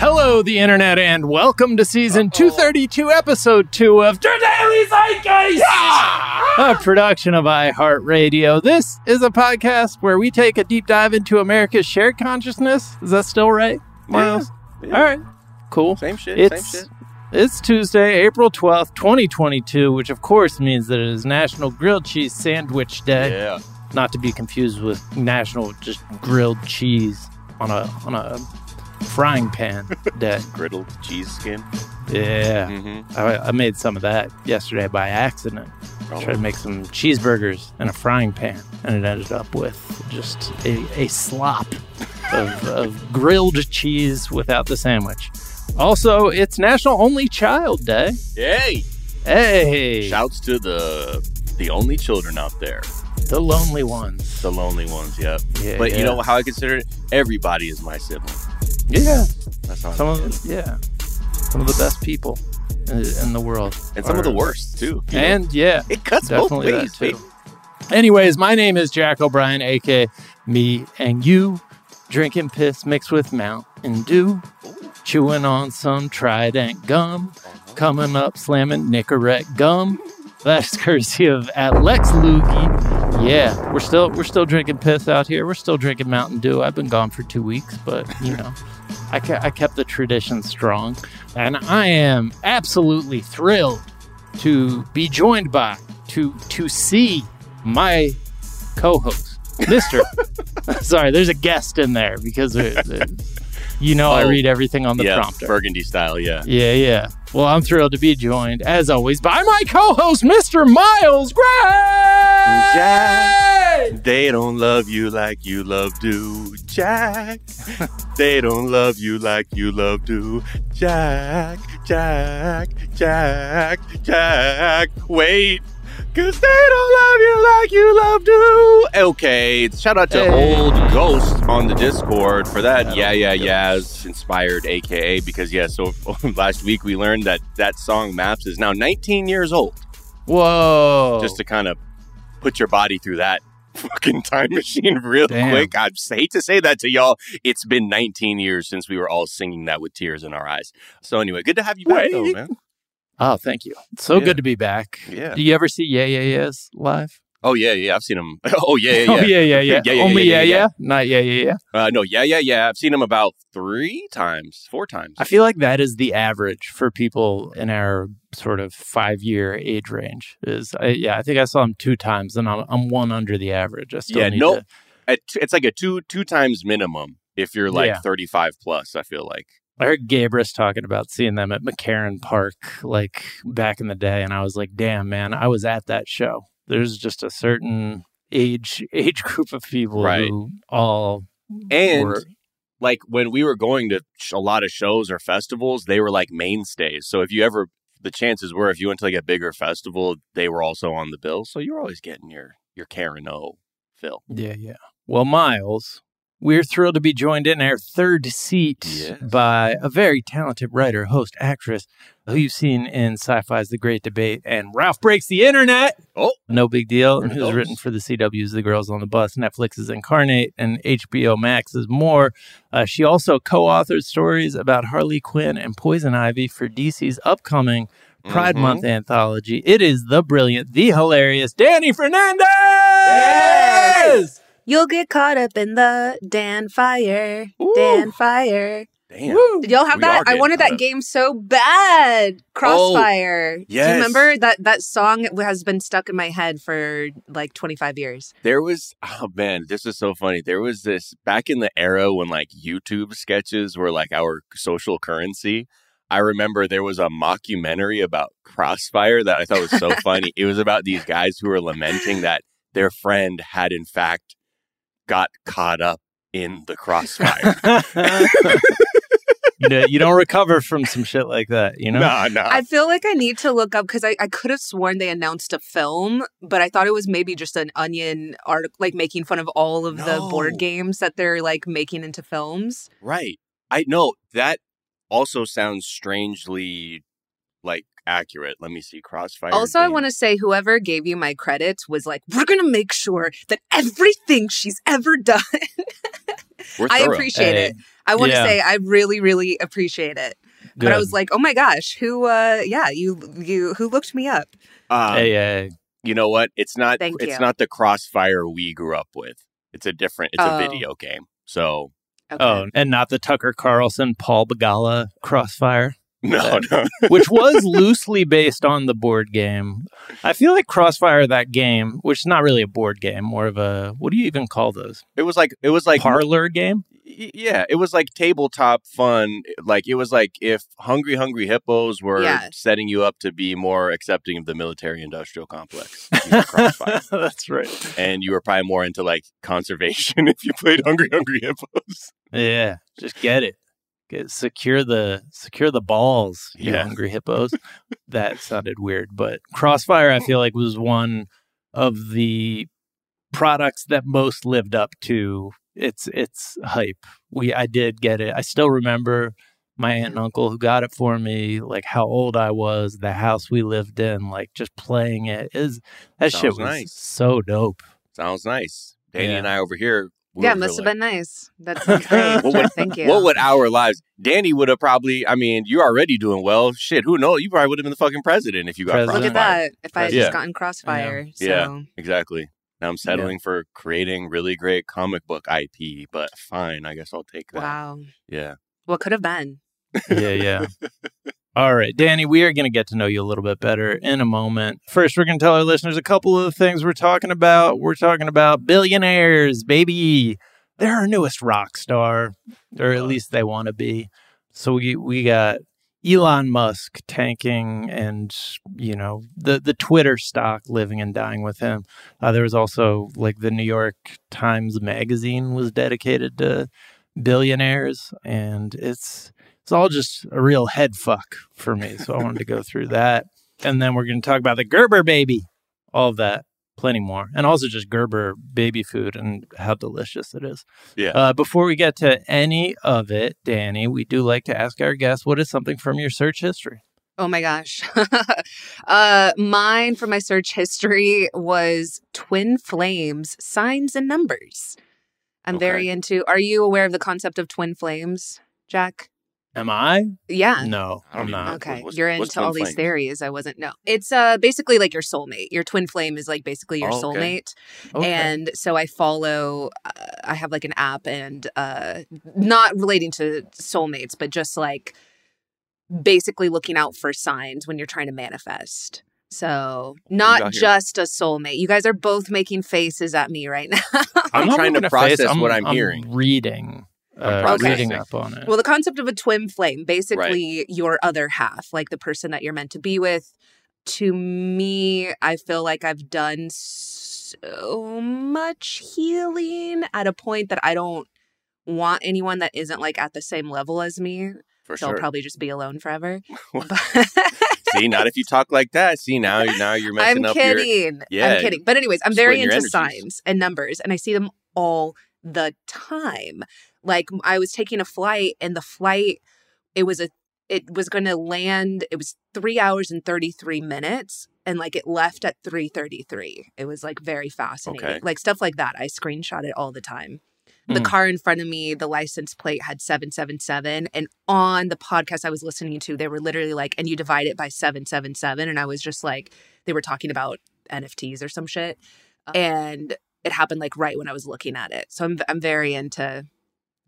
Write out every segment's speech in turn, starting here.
Hello, the internet, and welcome to season 232, episode 2 of The Daily Zeitgeist, a production of iHeartRadio. This is a podcast where we take a deep dive into America's shared consciousness. Is that still right, Miles? All right, cool. Same shit, It's, same shit. It's Tuesday, April 12th, 2022, which of course means that it is National Grilled Cheese Sandwich Day. Yeah. Not to be confused with National just grilled cheese on a on a frying pan day. Griddled cheese skin. Yeah. Mm-hmm. I, I made some of that yesterday by accident. Oh. Tried to make some cheeseburgers in a frying pan, and it ended up with just a, a slop of, of grilled cheese without the sandwich. Also, it's National Only Child Day. Hey! Hey, Shouts to the the only children out there. The lonely ones. The lonely ones, yep. Yeah, but yeah. you know how I consider it? Everybody is my sibling. Yeah, That's how I some look of at it. yeah, some of the best people in, in the world, And some of the worst, too. you know? And yeah, it cuts both ways, too. Anyways, my name is Jack O'Brien, aka me and you, drinking piss mixed with Mountain Dew, chewing on some Trident gum, coming up slamming Nicorette gum. That's courtesy of Alex Loogie. Yeah, we're still we're still drinking piss out here. We're still drinking Mountain Dew. I've been gone for two weeks, but you know, I, ke- I kept the tradition strong, and I am absolutely thrilled to be joined by to to see my co-host, Mister. Sorry, there's a guest in there because there- uh, there- you know I Oh, read everything on the yeah, prompter. burgundy style, yeah. Yeah, yeah. Well, I'm thrilled to be joined, as always, by my co-host, Mr. Miles Gray. Jack. They don't love you like you love do, Jack. they don't love you like you love do, Jack. Jack, Jack, Jack. Wait. Cause they don't love you like you love do. Okay, shout out to Hey. Old Ghost on the Discord for that. Yeah, yeah, yeah. Inspired, aka because yeah. So last week we learned that that song Maps is now 19 years old. Whoa! Just to kind of put your body through that fucking time machine real Damn. quick. I hate to say that to y'all. It's been 19 years since we were all singing that with tears in our eyes. So anyway, good to have you back, though, man. Oh, thank you. So Yeah. good to be back. Yeah. Do you ever see Yeah Yeah Yeahs live? Oh yeah, yeah. I've seen him. Oh yeah, yeah, yeah. Oh yeah, yeah, yeah. Yeah, yeah, Only yeah, yeah, yeah, yeah, yeah. Not yeah, yeah, yeah. Uh, no, yeah, yeah, yeah. I've seen him about three times, four times. I feel like that is the average for people in our sort of five year age range. Is I, yeah, I think I saw him two times, and I'm I'm one under the average. I still Yeah, need no- to- it's like a two two times minimum if you're like Yeah. 35 plus. I feel like. I heard Gabrus talking about seeing them at McCarren Park like back in the day, and I was like, damn man, I was at that show. There's just a certain age age group of people Right. who all And were like when we were going to sh- a lot of shows or festivals, they were like mainstays. So if you ever, the chances were if you went to like a bigger festival, they were also on the bill. So you're always getting your your Karen O fill. Yeah, yeah. Well, Miles, we're thrilled to be joined in our third seat Yes. by a very talented writer, host, actress who you've seen in Sci-Fi's The Great Debate and Ralph Breaks the Internet. Oh. No big deal. And who's written for the CW's The Girls on the Bus, Netflix's Incarnate, and HBO Max's More. Uh, she also co-authored stories about Harley Quinn and Poison Ivy for DC's upcoming Pride Mhm. Month anthology. It is the brilliant, the hilarious Dani Fernandez. You'll get caught up in the Dan Fire. Ooh. Dan Fire. Damn. Did y'all have We that? I wanted that up. game so bad. Crossfire. Do yes. you remember that that song has been stuck in my head for like 25 years? There was oh man, this is so funny. There was this back in the era when like YouTube sketches were like our social currency. I remember there was a mockumentary about Crossfire that I thought was so funny. It was about these guys who were lamenting that their friend had in fact got caught up in the crossfire. you know, you don't recover from some shit like that, you know? Nah, nah. I feel like I need to look up because I, I could have sworn they announced a film, but I thought it was maybe just an onion article, like making fun of all of the board games that they're like making into films. Right. I know that also sounds strangely like accurate. Let me see. Crossfire. Also, I want to say whoever gave you my credits was like, we're going to make sure that everything she's ever done. We're I appreciate Hey, it. I want to yeah. say I really, really appreciate it. But I was like, oh my gosh, who? uh Yeah, you, you, who looked me up? Um, hey, hey. you know what? It's not. Thank it's you. not the Crossfire we grew up with. It's a different. It's Oh. a video game. So Okay. Oh, and not the Tucker Carlson, Paul Begala Crossfire, no, no. which was loosely based on the board game. I feel like Crossfire, that game, which is not really a board game, more of a, what do you even call those? It was like it was like Parlor game? yeah, it was like tabletop fun. Like it was like if Hungry Hungry Hippos were Yeah. setting you up to be more accepting of the military industrial complex. you. That's right. and you were probably more into like conservation if you played Hungry Hungry Hippos. Yeah, just get it. Get secure the secure the balls, you Yeah. hungry hippos. that sounded weird, but Crossfire I feel like was one of the products that most lived up to its its hype. We I did get it. I still remember my aunt and uncle who got it for me, like how old I was, the house we lived in, like just playing it is that shit was nice. so dope. Sounds nice. Dani Yeah. and I over here. We yeah, were must have like, been nice. That's great. What would- Thank you. What would our lives? Dani would have probably. I mean, you're already doing well. Shit, who knows? You probably would have been the fucking president if you got President. Look at that. If I had Yeah. just gotten Crossfire. So. Yeah. Exactly. Now I'm settling for creating really great comic book IP, but fine. I guess I'll take that. Wow. Yeah. What could have been? yeah, yeah. All right, Dani, we are going to get to know you a little bit better in a moment. First, we're going to tell our listeners a couple of the things we're talking about. We're talking about billionaires, baby. They're our newest rock star, or at least they want to be. So we we got Elon Musk tanking, and you know the the Twitter stock living and dying with him. Uh, there was also like the New York Times Magazine was dedicated to billionaires, and it's it's all just a real head fuck for me. So I wanted to go through that. And then we're going to talk about the Gerber baby, all of that, plenty more. And also just Gerber baby food and how delicious it is. Yeah. Uh, before we get to any of it, Dani, we do like to ask our guests what is something from your search history? Oh my gosh. uh, mine from my search history was twin flames, signs and numbers. I'm Okay. very into. Are you aware of the concept of twin flames, Jack? Am I? Yeah. No, I don't I'm not. Okay, what's- you're what's into all twin these flames? theories. I wasn't. No, it's uh basically like your soulmate. Your twin flame is like basically your Oh, okay. soulmate. Okay. And so I follow. Uh, I have like an app, and uh not relating to soulmates, but just like basically looking out for signs when you're trying to manifest. So not just a soulmate. You guys are both making faces at me right now. I'm not trying to process face, what I'm hearing. reading. Uh, processing. reading up on it. Well, the concept of a twin flame, basically your other half, like the person that you're meant to be with. To me, I feel like I've done so much healing at a point that I don't want anyone that isn't like at the same level as me. For so sure. I'll probably just be alone forever. See, not if you talk like that. See, now now you're messing up. I'm up your. kidding. Yeah, I'm kidding. But anyways, I'm very into energies. signs and numbers, and I see them all the time. Like I was taking a flight, and the flight, it was a, it was going to land. It was three hours and thirty three minutes, and like it left at three thirty three. It was like very fascinating. Okay. Like stuff like that. I screenshot it all the time. The Mm. car in front of me, the license plate had 777. And on the podcast I was listening to, they were literally like, and you divide it by 777. And I was just like, they were talking about NFTs or some shit. And it happened like right when I was looking at it. So I'm, I'm very into,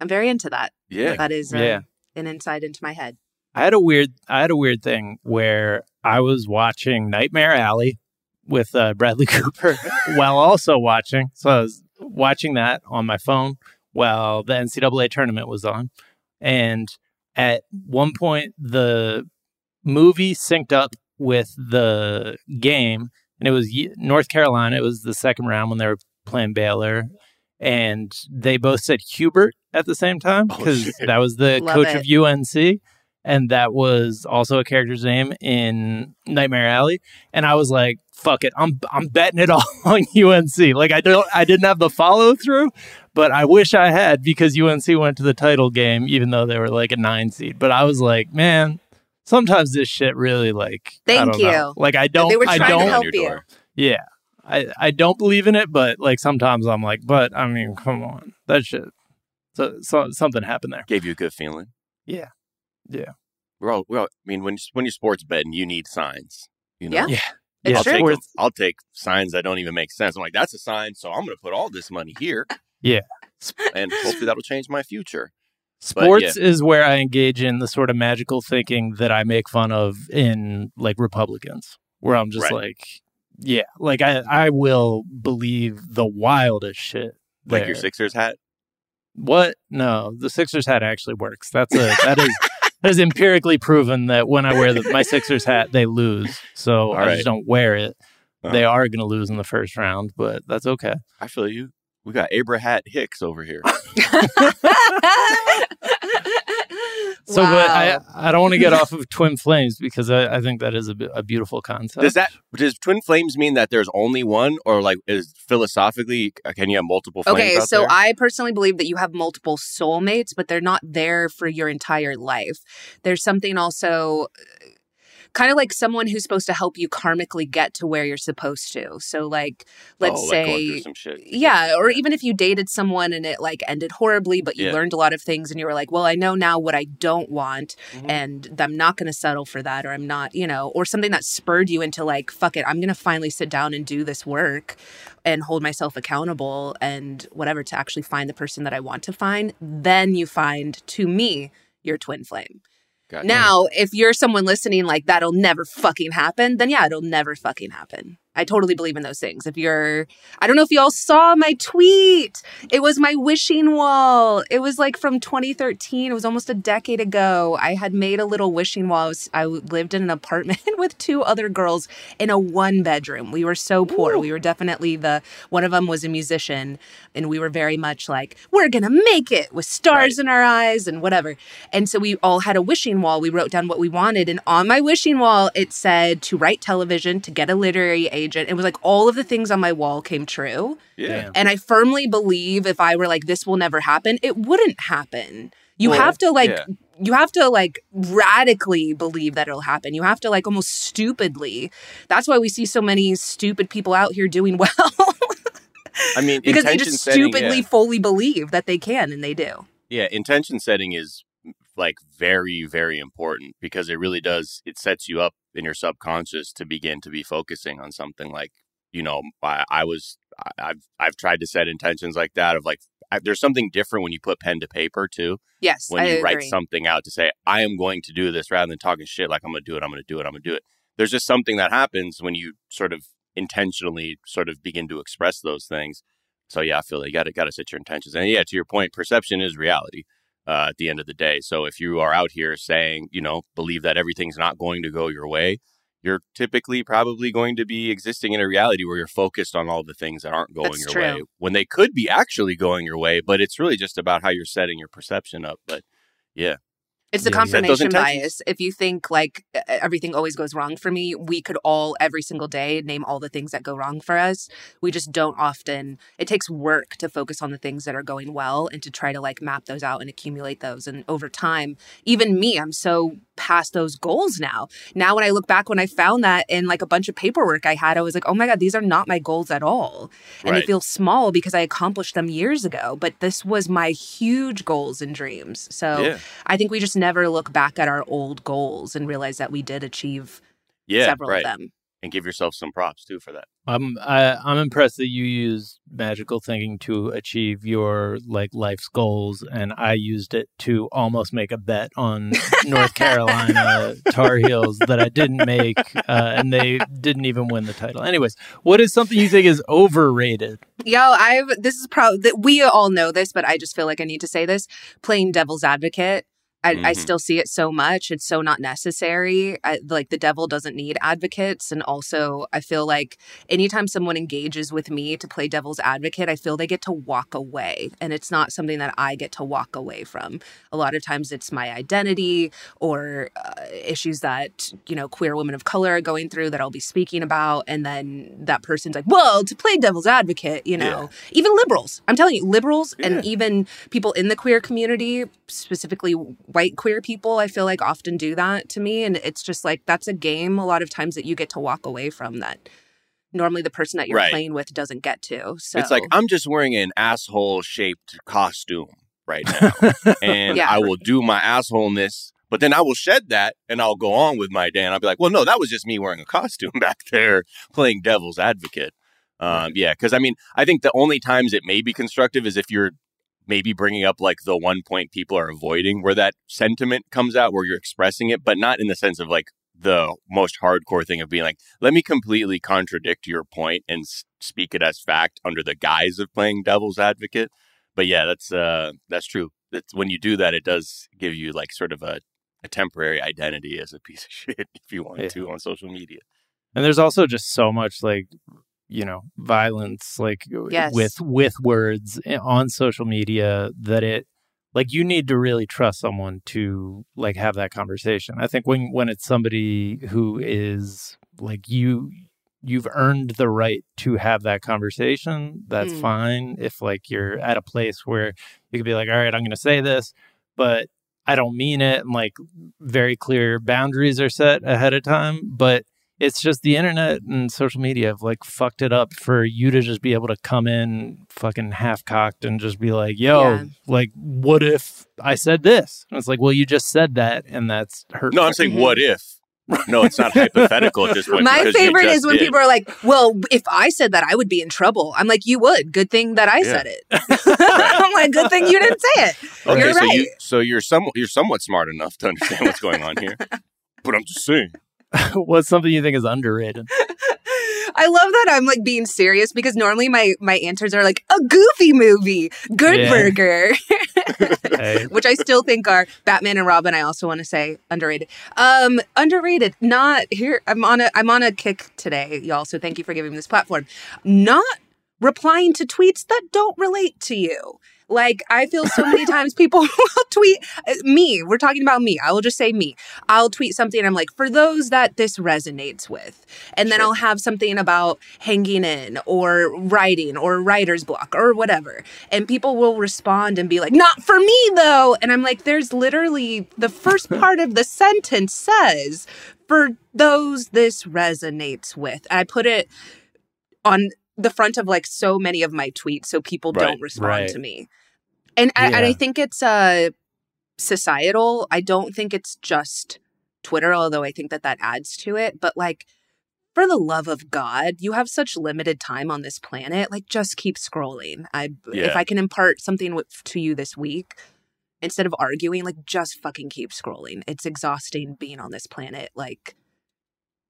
I'm very into that. Yeah. That is uh, Yeah. an insight into my head. I had a weird I had a weird thing where I was watching Nightmare Alley with uh, Bradley Cooper while also watching. So I was watching that on my phone while the NCAA tournament was on, and at one point the movie synced up with the game, and it was North Carolina. It was the second round when they were playing Baylor, and they both said Hubert at the same time Oh, because shit. that was the Love coach it. of UNC and that was also a character's name in Nightmare Alley. And I was like, "Fuck it, I'm I'm betting it all on UNC." Like I don't, I didn't have the follow through, but I wish I had because UNC went to the title game, even though they were like a nine seed. But I was like, man, sometimes this shit really like. I Thank don't know. you. Like I don't, they were I trying to don't. help you. Yeah, I I don't believe in it, but like sometimes I'm like, but I mean, come on, that shit. So, so something happened there. Gave you a good feeling. Yeah. Yeah. We're all, we're all, I mean, when when you're sports betting, you need signs. You know? Yeah. Yeah. It's I'll true. take, I'll take signs that don't even make sense. I'm like, that's a sign, so I'm going to put all this money here. Yeah. and hopefully that'll change my future. But, Sports is where I engage in the sort of magical thinking that I make fun of in like Republicans, where I'm just Right. like, yeah, like I, I will believe the wildest shit. Like there. your Sixers hat. What? No, the Sixers hat actually works. That's a that is that is empirically proven that when I wear the, my Sixers hat, they lose. So All I right. just don't wear it. Uh-huh. They are going to lose in the first round, but that's okay. I feel you. We got Abraham Hicks over here. So, but I I don't want to get off of twin flames because I, I think that is a, a beautiful concept. Does that does twin flames mean that there's only one, or like is philosophically uh, can you have multiple flames? Okay, out so there? I personally believe that you have multiple soulmates, but they're not there for your entire life. There's something also kind of like someone who's supposed to help you karmically get to where you're supposed to. So like let's oh, like say shit. yeah, or even if you dated someone and it like ended horribly, but you Yeah. learned a lot of things and you were like, well, I know now what I don't want Mhm. and I'm not going to settle for that or I'm not, you know, or something that spurred you into like, fuck it, I'm going to finally sit down and do this work and hold myself accountable and whatever to actually find the person that I want to find. Then you find to me your twin flame. Gotcha. Now, if you're someone listening like that'll never fucking happen, then yeah, it'll never fucking happen. I totally believe in those things. If you're, I don't know if y'all saw my tweet. It was my wishing wall. It was like from 2013. It was almost a decade ago. I had made a little wishing wall. I, was, I lived in an apartment with two other girls in a one bedroom. We were so poor. We were definitely the, one of them was a musician, and we were very much like, we're going to make it with stars in our eyes and whatever. And so we all had a wishing wall. We wrote down what we wanted. And on my wishing wall, it said to write television, to get a literary agent. It was like all of the things on my wall came true. yeah. And I firmly believe if I were like, this will never happen, it wouldn't happen. You Well, have to like yeah. you have to like radically believe that it'll happen. You have to like almost stupidly. That's why we see so many stupid people out here doing well. I mean, because they intention just setting, stupidly yeah. fully believe that they can and they do. Yeah, intention setting is like very, very important because it really does. It sets you up in your subconscious to begin to be focusing on something like, you know, I, I was, I, I've, I've tried to set intentions like that of like, I, there's something different when you put pen to paper too. Yes, When I you write something out to say, I am going to do this rather than talking shit like I'm going to do it, I'm going to do it, I'm going to do it. There's just something that happens when you sort of intentionally sort of begin to express those things. So yeah, I feel like you got to got to set your intentions. And yeah, to your point, perception is reality uh, at the end of the day. So if you are out here saying, you know, believe that everything's not going to go your way, you're typically probably going to be existing in a reality where you're focused on all the things that aren't going That's your true. way when they could be actually going your way. But it's really just about how you're setting your perception up. But yeah, It's the Yeah, confirmation bias. If you think like everything always goes wrong for me, we could all every single day name all the things that go wrong for us. We just don't often. It takes work to focus on the things that are going well and to try to like map those out and accumulate those. And over time, even me, I'm so past those goals now. Now when I look back when I found that in like a bunch of paperwork I had, I was like, "Oh my god, these are not my goals at all." And they feel small because I accomplished them years ago, but this was my huge goals and dreams. So Yeah. I think we just never look back at our old goals and realize that we did achieve yeah, several right. of them. And give yourself some props too for that. I'm I, I'm impressed that you use magical thinking to achieve your like life's goals, and I used it to almost make a bet on North Carolina Tar Heels that I didn't make, uh, and they didn't even win the title. Anyways, what is something you think is overrated? Yo, I've this is probably we all know this, but I just feel like I need to say this. Playing devil's advocate. I, I Mhm. still see it so much. It's so not necessary. I, like the devil doesn't need advocates. And also, I feel like anytime someone engages with me to play devil's advocate, I feel they get to walk away. And it's not something that I get to walk away from. A lot of times it's my identity or uh, issues that, you know, queer women of color are going through that I'll be speaking about. And then that person's like, well, to play devil's advocate, you know, even liberals. I'm telling you, liberals and even people in the queer community, specifically white queer people, I feel like often do that to me. And it's just like, that's a game a lot of times that you get to walk away from that normally the person that you're Right. playing with doesn't get to. So It's like I'm just wearing an asshole shaped costume right now, and Yeah. I will do my assholeness. But then I will shed that and I'll go on with my day. And I'll be like, well, no, that was just me wearing a costume back there playing devil's advocate. Um, yeah, because I mean, I think the only times it may be constructive is if you're maybe bringing up like the one point people are avoiding, where that sentiment comes out, where you're expressing it, but not in the sense of like the most hardcore thing of being like, let me completely contradict your point and s- speak it as fact under the guise of playing devil's advocate. But yeah, that's uh, that's true. That's when you do that, it does give you like sort of a, a temporary identity as a piece of shit if you want Yeah. to on social media. And there's also just so much like you know violence like Yes. with with words on social media that it like you need to really trust someone to like have that conversation. I think when when it's somebody who is like you you've earned the right to have that conversation, that's Mm. fine if like you're at a place where you could be like all right, I'm going to say this, but I don't mean it and like very clear boundaries are set ahead of time, but it's just the internet and social media have like fucked it up for you to just be able to come in fucking half cocked and just be like, yo, Yeah. like, what if I said this? And it's like, well, you just said that and that's hurtful. No, I'm saying what if? No, it's not hypothetical at this point. My because favorite is when did. people are like, "Well, if I said that, I would be in trouble." I'm like, "You would. Good thing that I Yeah. said it." I'm like, "Good thing you didn't say it." Okay, You're so right. you so you're somewhat you're somewhat smart enough to understand what's going on here. But I'm just saying. What's something you think is underrated? I love that I'm like being serious because normally my my answers are like a goofy movie, Good Yeah. Burger, Hey. which I still think are Batman and Robin. I also want to say underrated. Um, underrated. Not here. I'm on a I'm on a kick today, y'all. So thank you for giving me this platform. Not replying to tweets that don't relate to you. Like I feel so many times people will tweet uh, me. We're talking about me. I will just say me. I'll tweet something and I'm like, for those that this resonates with. And then Sure. I'll have something about hanging in or writing or writer's block or whatever. And people will respond and be like, not for me though. And I'm like, there's literally the first part of the sentence says, for those this resonates with. And I put it on the front of like so many of my tweets so people Right, don't respond right. to me. And I, and I think it's uh societal. I don't think it's just Twitter, although I think that that adds to it. But like, for the love of God, you have such limited time on this planet. Like, just keep scrolling. I if I can impart something with, to you this week, instead of arguing, like just fucking keep scrolling. It's exhausting being on this planet. Like,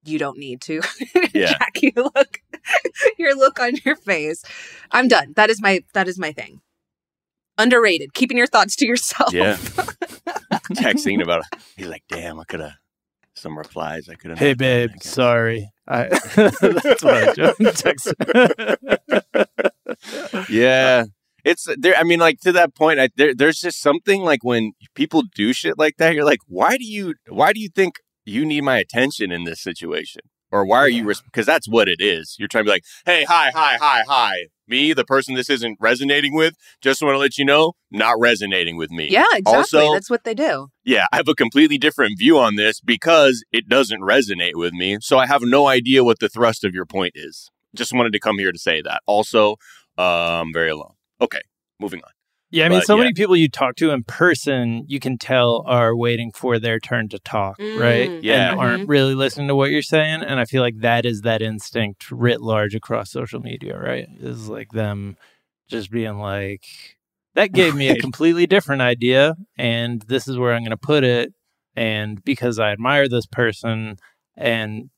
you don't need to. Yeah. Jack, you look your look on your face. I'm done. That is my that is my thing. Underrated. Keeping your thoughts to yourself. Yeah. Texting about it. He's like, damn, I could have some replies. I could have. Hey, babe, sorry. I, that's what I just yeah it's there i mean like to that point I, there, there's just something like when people do shit like that you're like why do you why do you think you need my attention in this situation or why are you because that's what it is you're trying to be like hey hi hi hi hi me the person this isn't resonating with just want to let you know not resonating with me Yeah, exactly. Also- That's what they do. yeah, I have a completely different view on this because it doesn't resonate with me. So I have no idea what the thrust of your point is. Just wanted to come here to say that. Also, I'm very alone. Okay, moving on. Yeah, I mean, But, so yeah. many people you talk to in person, you can tell are waiting for their turn to talk, right? Mm, Yeah. And aren't really listening to what you're saying. And I feel like that is that instinct writ large across social media, right? Is like them just being like, that gave me a completely different idea. And this is where I'm going to put it. And because I admire this person and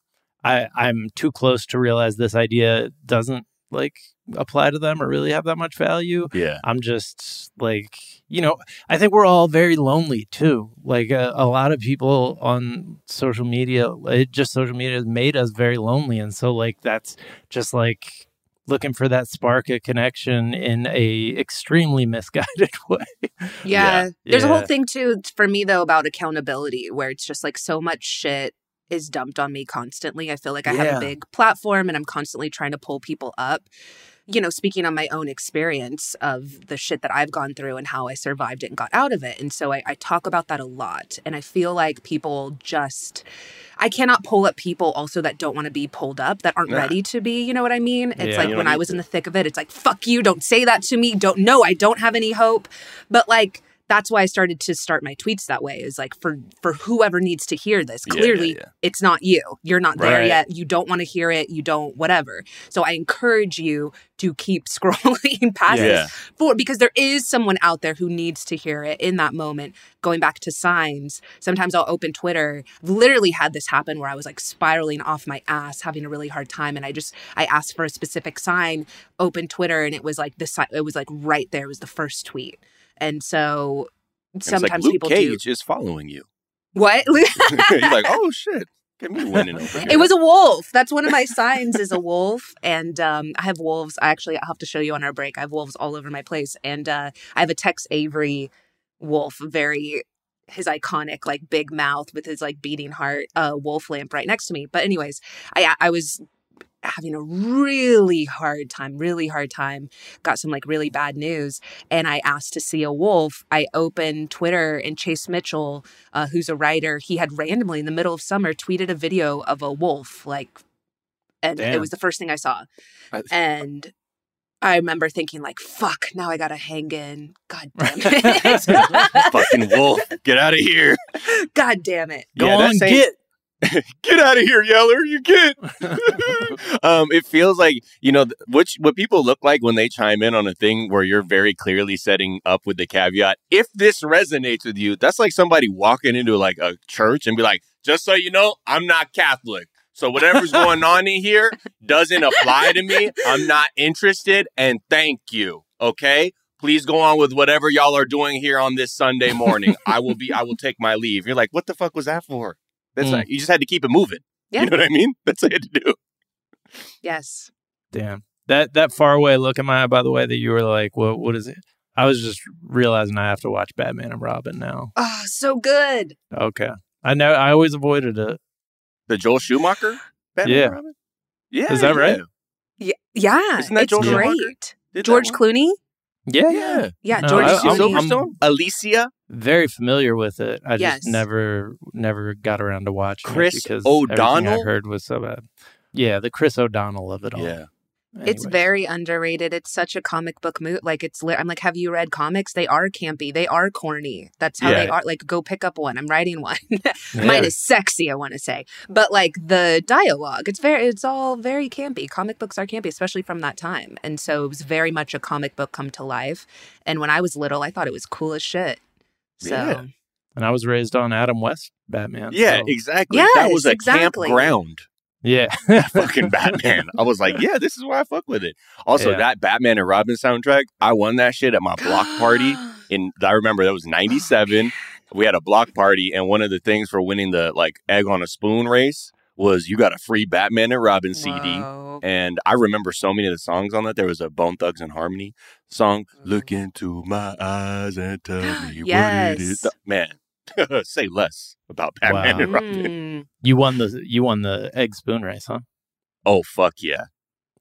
I, I'm too close to realize this idea doesn't like apply to them or really have that much value. Yeah. I'm just like, you know, I think we're all very lonely too. Like a, a lot of people on social media, it just social media has made us very lonely. And so, like, that's just like looking for that spark of connection in a extremely misguided way. Yeah. There's a whole thing too for me though about accountability where it's just like so much shit is dumped on me constantly. I feel like I have a big platform and I'm constantly trying to pull people up. You know, speaking on my own experience of the shit that I've gone through and how I survived it and got out of it. And so I, I talk about that a lot. And I feel like people just, I cannot pull up people also that don't want to be pulled up, that aren't Nah. ready to be. You know what I mean? It's Yeah. like when I need was in the thick of it, it's like, fuck you, don't say that to me. Don't, no, I don't have any hope. But like, that's why I started to start my tweets that way is like for for whoever needs to hear this. Yeah, yeah, Clearly yeah. it's not you. You're not there Right. yet. You don't want to hear it. You don't whatever. So I encourage you to keep scrolling past this for because there is someone out there who needs to hear it in that moment. Going back to signs, sometimes I'll open Twitter. Literally had this happen where I was like spiraling off my ass, having a really hard time, and I just I asked for a specific sign, opened Twitter, and it was like this. It was like right there was the first tweet, and so And like sometimes Luke people Cage do is following you. what. You're like, oh shit, get me winning over here. It was a wolf. That's one of my signs is a wolf. And um, I have wolves. I actually I'll have to show you on our break. I have wolves all over my place. And uh, I have a Tex Avery wolf, very his iconic like big mouth with his like beating heart uh wolf lamp right next to me. But anyways, I I was having a really hard time, really hard time. Got some like really bad news, and I asked to see a wolf. I opened Twitter, and Chase Mitchell, uh, who's a writer, he had randomly in the middle of summer tweeted a video of a wolf, like, and it was the first thing I saw, I- and. I remember thinking like, "Fuck! Now I gotta hang in." God damn it! fucking wolf. Get out of here. God damn it! Go Yeah, on, same- get. get out of here, Yeller. You get. um, it feels like you know which what people look like when they chime in on a thing where you're very clearly setting up with the caveat. If this resonates with you, that's like somebody walking into like a church and be like, "Just so you know, I'm not Catholic." So whatever's going on in here doesn't apply to me. I'm not interested and thank you. Okay? Please go on with whatever y'all are doing here on this Sunday morning. I will be I will take my leave. You're like, "What the fuck was that for?" That's Mm. not, you just had to keep it moving. Yeah. You know what I mean? That's what you had to do. Yes. Damn. That that far away look in my eye, by the way, that you were like, what what is it? I was just realizing I have to watch Batman and Robin now. Oh, so good. Okay. I know I always avoided it. The Joel Schumacher? Batman Yeah. and Robin? Yeah. Is that right? Yeah, yeah Isn't that it's Joel Schumacher? great. Did George? Clooney. Yeah. Yeah. Yeah, No, George I- I'm- Clooney. I'm- Silverstone? Alicia? Very familiar with it. I Yes. just never never got around to watching Chris it because everything O'Donnell? I heard was so bad. Yeah, the Chris O'Donnell of it all. Yeah. It's very underrated. It's such a comic book movie. Like it's, li- I'm like, have you read comics? They are campy. They are corny. That's how they are. Like, go pick up one. I'm writing one. Yeah. Mine is sexy. I want to say, but like the dialogue, it's very, it's all very campy. Comic books are campy, especially from that time. And so it was very much a comic book come to life. And when I was little, I thought it was cool as shit. So Yeah. And I was raised on Adam West Batman. Yeah, so- exactly. that was a exactly. campground. yeah. fucking Batman. I was like, yeah, this is why I fuck with it. Also, Yeah. that Batman and Robin soundtrack, I won that shit at my block party. In I remember that was '97. we had a block party, and one of the things for winning the like egg on a spoon race was you got a free Batman and Robin CD. Whoa. And I remember so many of the songs on that. There was a Bone Thugs and Harmony song. Look into my eyes and tell me what Yes. it is. Man, say less about Batman Wow. and Robin. Mm. you won the you won the egg spoon race, huh? Oh fuck yeah!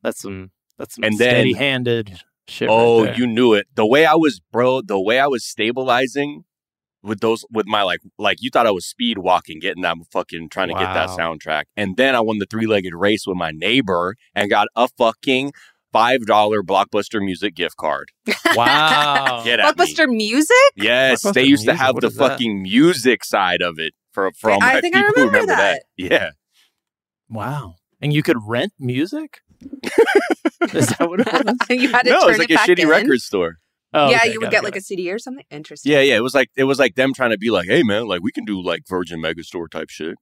That's some that's some And steady handed shit. Oh, right there. you knew it. The way I was, bro, the way I was stabilizing with those, with my like, like you thought I was speed walking, getting that fucking, trying to get that soundtrack. And then I won the three legged race with my neighbor and got a fucking $5 Blockbuster music gift card. Wow. Get at me. Blockbuster music? Yes, Blockbuster they used to have What the is that? fucking music side of it for, for all I my think I people who remember remember that. Yeah. Wow. And you could rent music? Is that what it was? you had to No, turn it's like it a shitty in? record store. Oh, yeah, okay, you would get it, like got a CD or something. Interesting. Yeah, yeah. It was like, it was like them trying to be like, hey man, like we can do like Virgin Megastore type shit.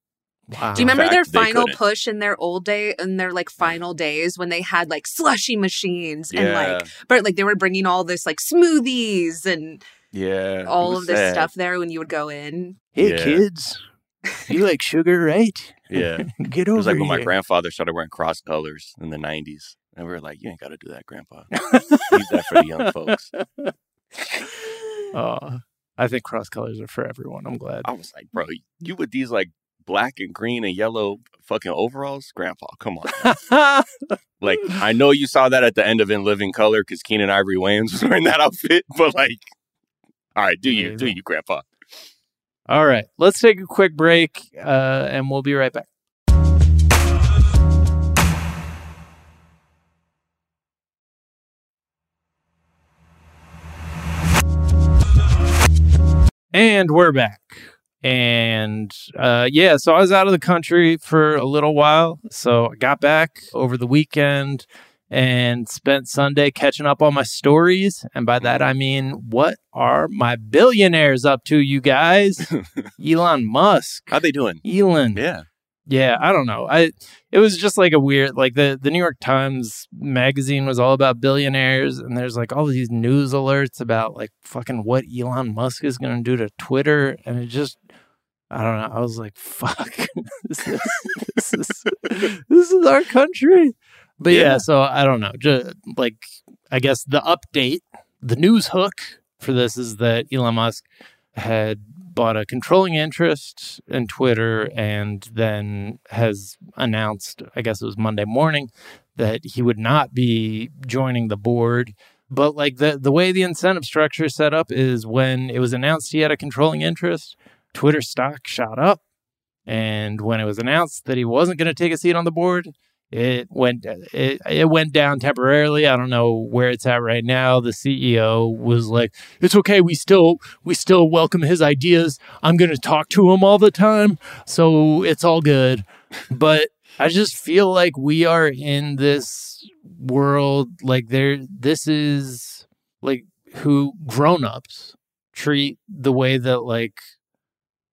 Wow. Do you remember fact, their final push in their old day, in their like final days when they had like slushy machines and like, but like they were bringing all this like smoothies and Yeah. all of this sad. stuff there when you would go in. Hey Yeah. kids, you like sugar, right? Yeah. Get over. It was like when my grandfather started wearing cross colors in the 90s. And we were like, you ain't got to do that, grandpa. Leave that for the young folks. Oh, I think cross colors are for everyone. I'm glad. I was like, bro, you with these like black and green and yellow fucking overalls? Grandpa, come on. like, I know you saw that at the end of In Living Color because Keenen Ivory Wayans was wearing that outfit, but like, all right, do you, do you, grandpa? All right, let's take a quick break uh, and we'll be right back. And we're back. And uh, yeah, so I was out of the country for a little while. So I got back over the weekend and spent Sunday catching up on my stories. And by that, I mean, what are my billionaires up to, you guys? Elon Musk. How they doing? Elon. Yeah. Yeah, I don't know. I it was just like a weird like the the New York Times magazine was all about billionaires and there's like all these news alerts about like fucking what Elon Musk is going to do to Twitter and it just I don't know. I was like, fuck. this, is, this is this is our country. But yeah, Yeah. so I don't know. Just like I guess the update, the news hook for this is that Elon Musk had bought a controlling interest in Twitter and then has announced, I guess it was Monday morning, that he would not be joining the board. But like the the way the incentive structure is set up is when it was announced he had a controlling interest, Twitter stock shot up. And when it was announced that he wasn't going to take a seat on the board, it went it, it went down temporarily. I don't know where it's at right now. The CEO was like, "It's okay. We still we still welcome his ideas. I'm going to talk to him all the time, so it's all good." But I just feel like we are in this world like there this is like who grown-ups treat the way that like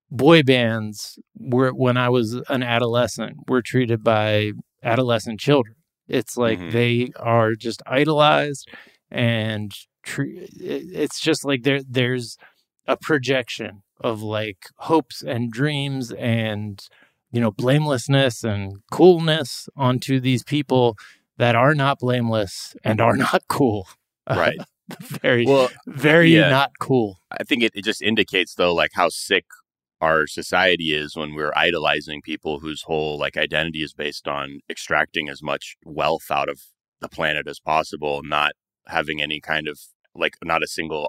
boy bands were when I was an adolescent were treated by adolescent children. It's like Mhm. they are just idolized and it- it's just like there there's a projection of like hopes and dreams and you know blamelessness and coolness onto these people that are not blameless and are not cool. Right. very, Well, very yeah. not cool. I think it, it just indicates though like how sick our society is when we're idolizing people whose whole like identity is based on extracting as much wealth out of the planet as possible, not having any kind of like not a single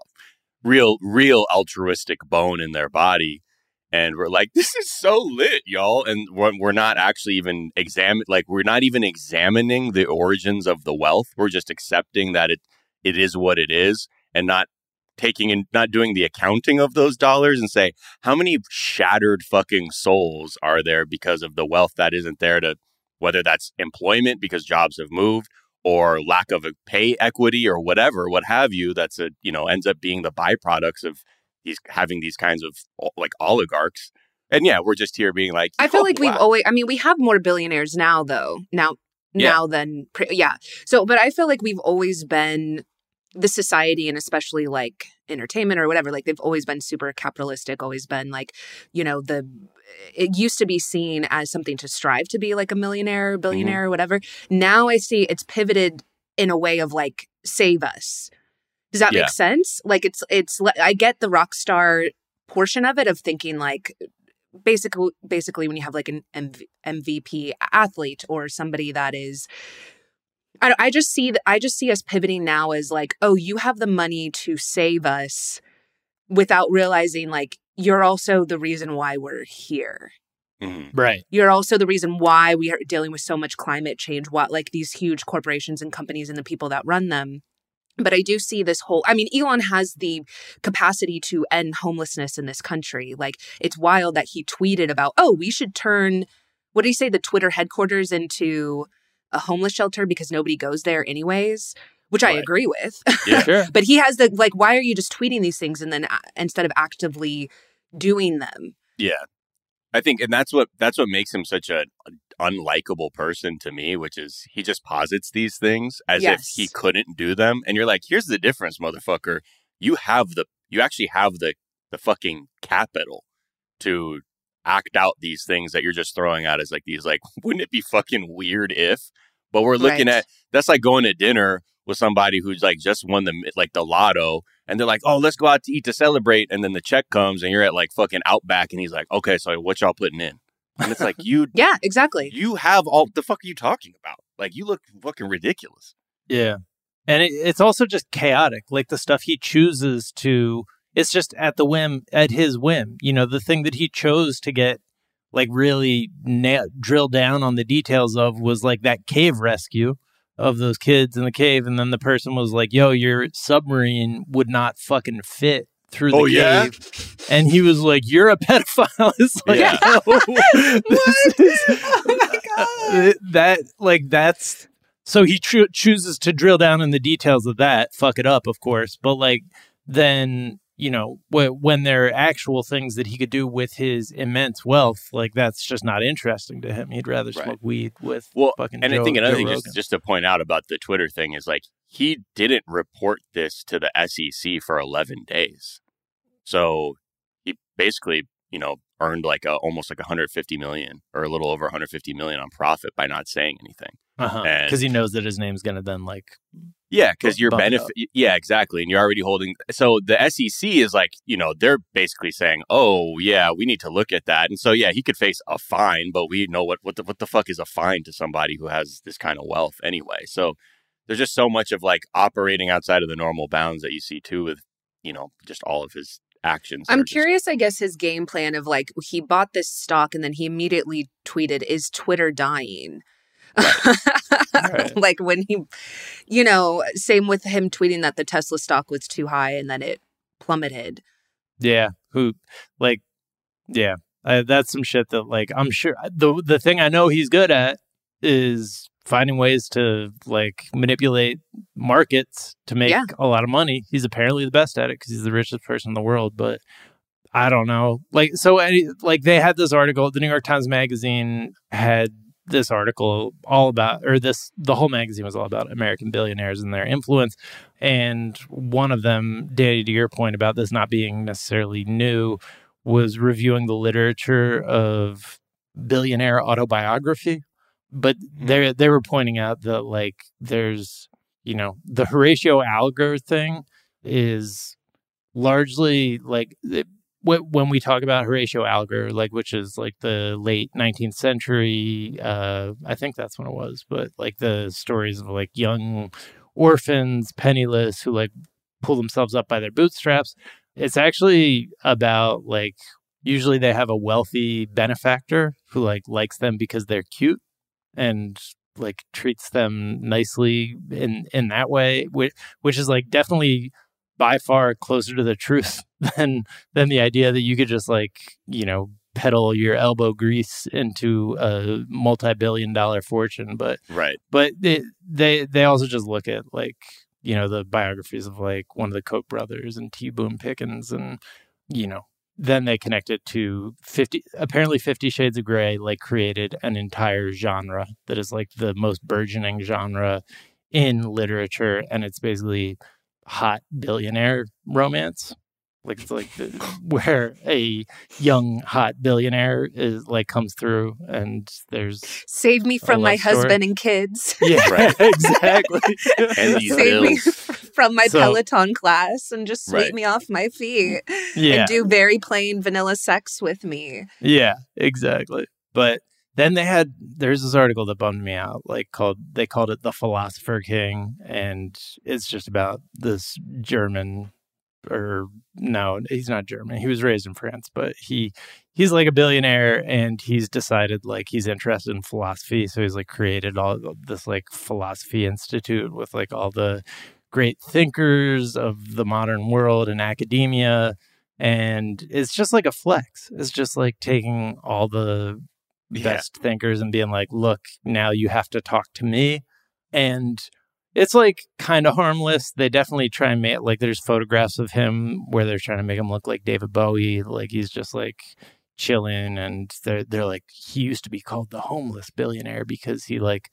real real altruistic bone in their body. And we're like, this is so lit, y'all. And we're, not actually even examine like we're not even examining the origins of the wealth. We're just accepting that it it is what it is and not taking and not doing the accounting of those dollars and say how many shattered fucking souls are there because of the wealth that isn't there to whether that's employment because jobs have moved or lack of a pay equity or whatever what have you that's a you know ends up being the byproducts of these having these kinds of like oligarchs and yeah we're just here being like I feel "Oh, like we've always. I mean, we have more billionaires now, though. Now, Yeah. now than pre- yeah. So, but I feel like we've always been the society, and especially like entertainment or whatever. Like they've always been super capitalistic. Always been like, you know, the it used to be seen as something to strive to be like a millionaire, Mm-hmm. billionaire, or whatever. Now I see it's pivoted in a way of like save us. Does that Yeah. make sense? Like it's it's I get the rock star portion of it of thinking like basically basically when you have like an MV, MVP athlete or somebody that is I, I just see that I just see us pivoting now as like oh you have the money to save us without realizing like you're also the reason why we're here Mhm. Right. you're also the reason why we are dealing with so much climate change what like these huge corporations and companies and the people that run them but i do see this whole i mean elon has the capacity to end homelessness in this country like it's wild that he tweeted about oh we should turn what do you say the twitter headquarters into a homeless shelter because nobody goes there anyways which i agree with Yeah. Sure. but he has the like why are you just tweeting these things and then uh, instead of actively doing them Yeah. I think and that's what that's what makes him such a unlikable person to me, which is he just posits these things as Yes. if he couldn't do them. And you're like, here's the difference, motherfucker. You have the you actually have the the fucking capital to act out these things that you're just throwing out as like these like wouldn't it be fucking weird if but we're looking Right. at that's like going to dinner with somebody who's like just won the like the lotto and they're like oh let's go out to eat to celebrate and then the check comes and you're at like fucking outback and he's like okay so what y'all putting in and it's like you yeah exactly you have all the fuck are you talking about like you look fucking ridiculous Yeah. And it, it's also just chaotic. Like the stuff he chooses to, it's just at the whim, at his whim. You know, the thing that he chose to get like really na- drill down on the details of was like that cave rescue of those kids in the cave. And then the person was like, yo, your submarine would not fucking fit through the Oh, cave. yeah? And he was like, you're a pedophile. It's like, Yeah. Oh, no, this oh is- oh my god that like that's so he cho- chooses to drill down in the details of that fuck it up of course but like then you know when there are actual things that he could do with his immense wealth like that's just not interesting to him. He'd rather Right. smoke weed with well fucking and i think another Joe thing just, just to point out about the twitter thing is like he didn't report this to the sec for 11 days. So he basically you know earned like a, almost like 150 million or a little over 150 million on profit by not saying anything uh-huh because he knows that his name's gonna then like Yeah, because you're benefit. Yeah, exactly, and you're already holding. So the SEC is like, you know, they're basically saying, "Oh, yeah, we need to look at that." And so, yeah, he could face a fine, but we know what what the what the fuck is a fine to somebody who has this kind of wealth anyway. So there's just so much of like operating outside of the normal bounds that you see too with, you know, just all of his actions. I'm are just- curious, I guess, his game plan of like he bought this stock and then he immediately tweeted, Is Twitter dying? Right. like when he, you know, same with him tweeting that the Tesla stock was too high and then it plummeted. Yeah, who like yeah, uh, that's some shit that like I'm sure the the thing I know he's good at is finding ways to like manipulate markets to make Yeah. a lot of money. He's apparently the best at it cuz he's the richest person in the world, but I don't know. Like so any like they had this article, the New York Times magazine had this article all about or this the whole magazine was all about American billionaires and their influence and one of them, Dani, to your point about this not being necessarily new, was reviewing the literature of billionaire autobiography. But they they were pointing out that like there's you know the Horatio Alger thing is largely like it, when we talk about Horatio Alger, like which is like the late 19th century, uh, I think that's when it was, but like the stories of like young orphans, penniless, who like pull themselves up by their bootstraps. It's actually about like usually they have a wealthy benefactor who like likes them because they're cute and like treats them nicely in in that way, which which is like definitely by far closer to the truth than than the idea that you could just like you know peddle your elbow grease into a multi-billion dollar fortune but right. but they they they also just look at like you know the biographies of like one of the koch brothers and t boone pickens and you know then they connect it to 50 apparently 50 shades of gray like created an entire genre that is like the most burgeoning genre in literature and it's basically hot billionaire romance like it's like the, where a young hot billionaire is like comes through and there's save me from my story. husband and kids yeah right exactly and these save bills. From my So- peloton class and just sweep Right. me off my feet yeah and do very plain vanilla sex with me Yeah, exactly. But then they had there's this article that bummed me out, like called they called it the Philosopher King, and it's just about this German or no, he's not German. He was raised in France, but he he's like a billionaire and he's decided like he's interested in philosophy, so he's like created all this like philosophy institute with like all the great thinkers of the modern world and academia and it's just like a flex. It's just like taking all the Yeah. best thinkers and being like, look, now you have to talk to me. And it's like kind of harmless. They definitely try and make like there's photographs of him where they're trying to make him look like David Bowie, like he's just like chilling and they're they're like he used to be called the homeless billionaire because he like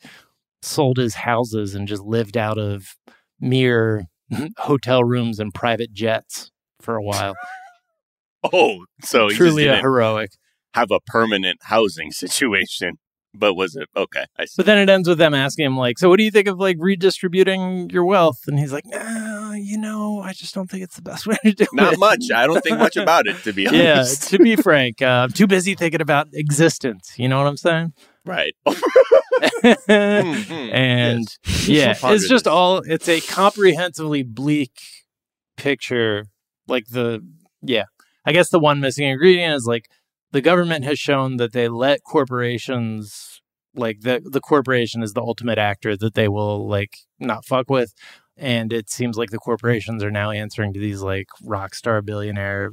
sold his houses and just lived out of mere hotel rooms and private jets for a while. Oh, so he Truly a heroic. have a permanent housing situation. But was it okay? I see. But then it ends with them asking him, like, so what do you think of like redistributing your wealth? And he's like, nah, you know, I just don't think it's the best way to do Not it. Not much. I don't think much about it, to be honest. Yeah, to be frank, uh, I'm too busy thinking about existence. You know what I'm saying? Right. and Yes. yeah, it's just all, it's a comprehensively bleak picture. Like the, yeah, I guess the one missing ingredient is like the government has shown that they let corporations like the the corporation is the ultimate actor that they will like not fuck with and it seems like the corporations are now answering to these like rock star billionaire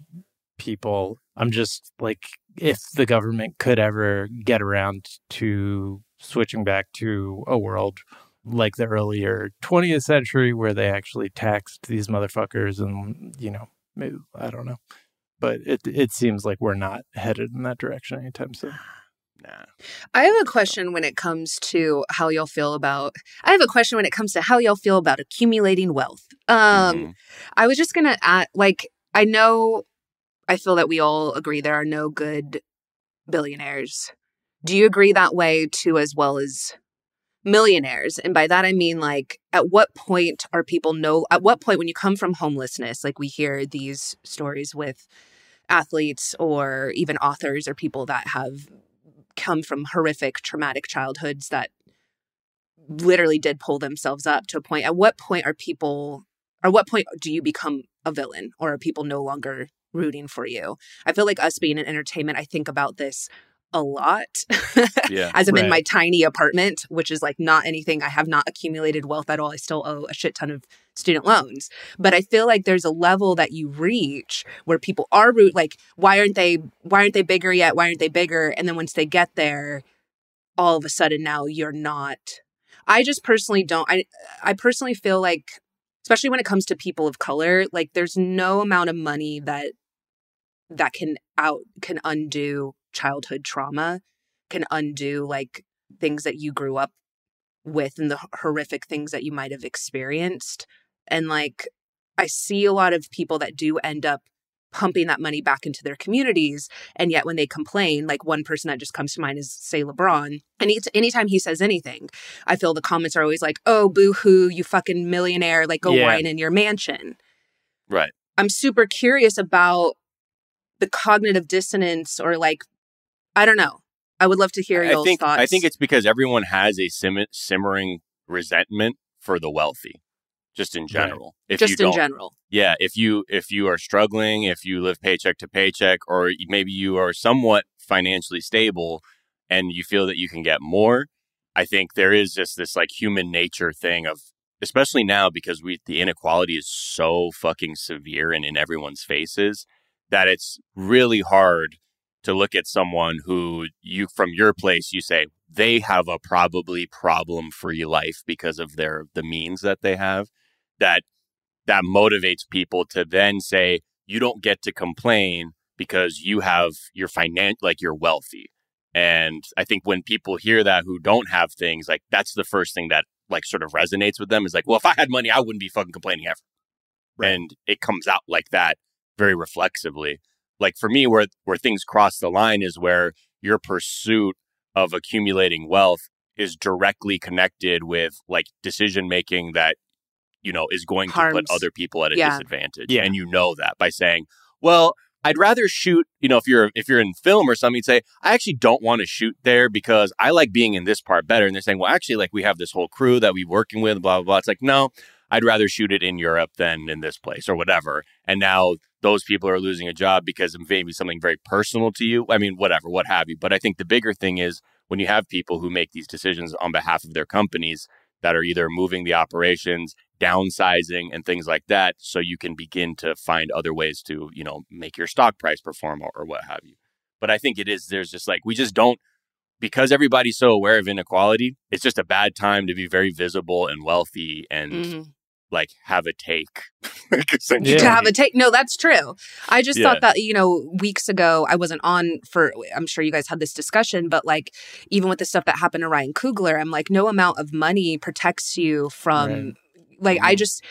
people i'm just like if the government could ever get around to switching back to a world like the earlier 20th century where they actually taxed these motherfuckers and you know maybe i don't know but it it seems like we're not headed in that direction anytime soon Nah. I have a question when it comes to how y'all feel about. I have a question when it comes to how y'all feel about accumulating wealth. Um, Mhm. I was just gonna add, like, I know, I feel that we all agree there are no good billionaires. Do you agree that way too, as well as millionaires? And by that I mean, like, at what point are people no? At what point, when you come from homelessness, like we hear these stories with athletes or even authors or people that have come from horrific traumatic childhoods that literally did pull themselves up to a point at what point are people or what point do you become a villain or are people no longer rooting for you. I feel like us being in entertainment i think about this a lot Yeah. as i'm in my tiny apartment which is like not anything i have not accumulated wealth at all i still owe a shit ton of student loans. But i feel like there's a level that you reach where people are root like why aren't they why aren't they bigger yet? Why aren't they bigger? And then once they get there all of a sudden now you're not. I just personally don't i i personally feel like especially when it comes to people of color like there's no amount of money that that can out can undo childhood trauma can undo like things that you grew up with and the horrific things that you might have experienced and like i see a lot of people that do end up pumping that money back into their communities and yet when they complain like one person that just comes to mind is say lebron and each, anytime he says anything i feel the comments are always like oh boo hoo you fucking millionaire like go Yeah. whine in your mansion Right. I'm super curious about the cognitive dissonance or like, I don't know. I would love to hear I your think thoughts. I think it's because everyone has a sim- simmering resentment for the wealthy, just in general. If you just in general. yeah, if you if you are struggling, if you live paycheck to paycheck, or maybe you are somewhat financially stable, and you feel that you can get more, I think there is just this like human nature thing of, especially now because we the inequality is so fucking severe and in everyone's faces that it's really hard to look at someone who you from your place you say they have a probably problem free life because of their the means that they have that that motivates people to then say you don't get to complain because you have your finan like you're wealthy. And i think when people hear that who don't have things like that's the first thing that like sort of resonates with them is like well if i had money i wouldn't be fucking complaining ever. And it comes out like that very reflexively like for me where where things cross the line is where your pursuit of accumulating wealth is directly connected with like decision making that you know is going to put other people at a Yeah. disadvantage Yeah. and you know that by saying well i'd rather shoot you know if you're if you're in film or something you'd say i actually don't want to shoot there because i like being in this part better and they're saying well actually like we have this whole crew that we're working with blah blah blah it's like no i'd rather shoot it in europe than in this place or whatever and now those people are losing a job because of maybe something very personal to you. I mean whatever what have you. But i think the bigger thing is when you have people who make these decisions on behalf of their companies that are either moving the operations downsizing and things like that so you can begin to find other ways to you know make your stock price perform or, or what have you. But i think it is there's just like we just don't because everybody's so aware of inequality it's just a bad time to be very visible and wealthy and Mhm. Like have a take Like. Yeah. to have a take. No, that's true. I just Yeah. thought that, you know, weeks ago, I wasn't on for, I'm sure you guys had this discussion, but like, even with the stuff that happened to Ryan Coogler, I'm like, no amount of money protects you from, Right. like, I Mhm. just,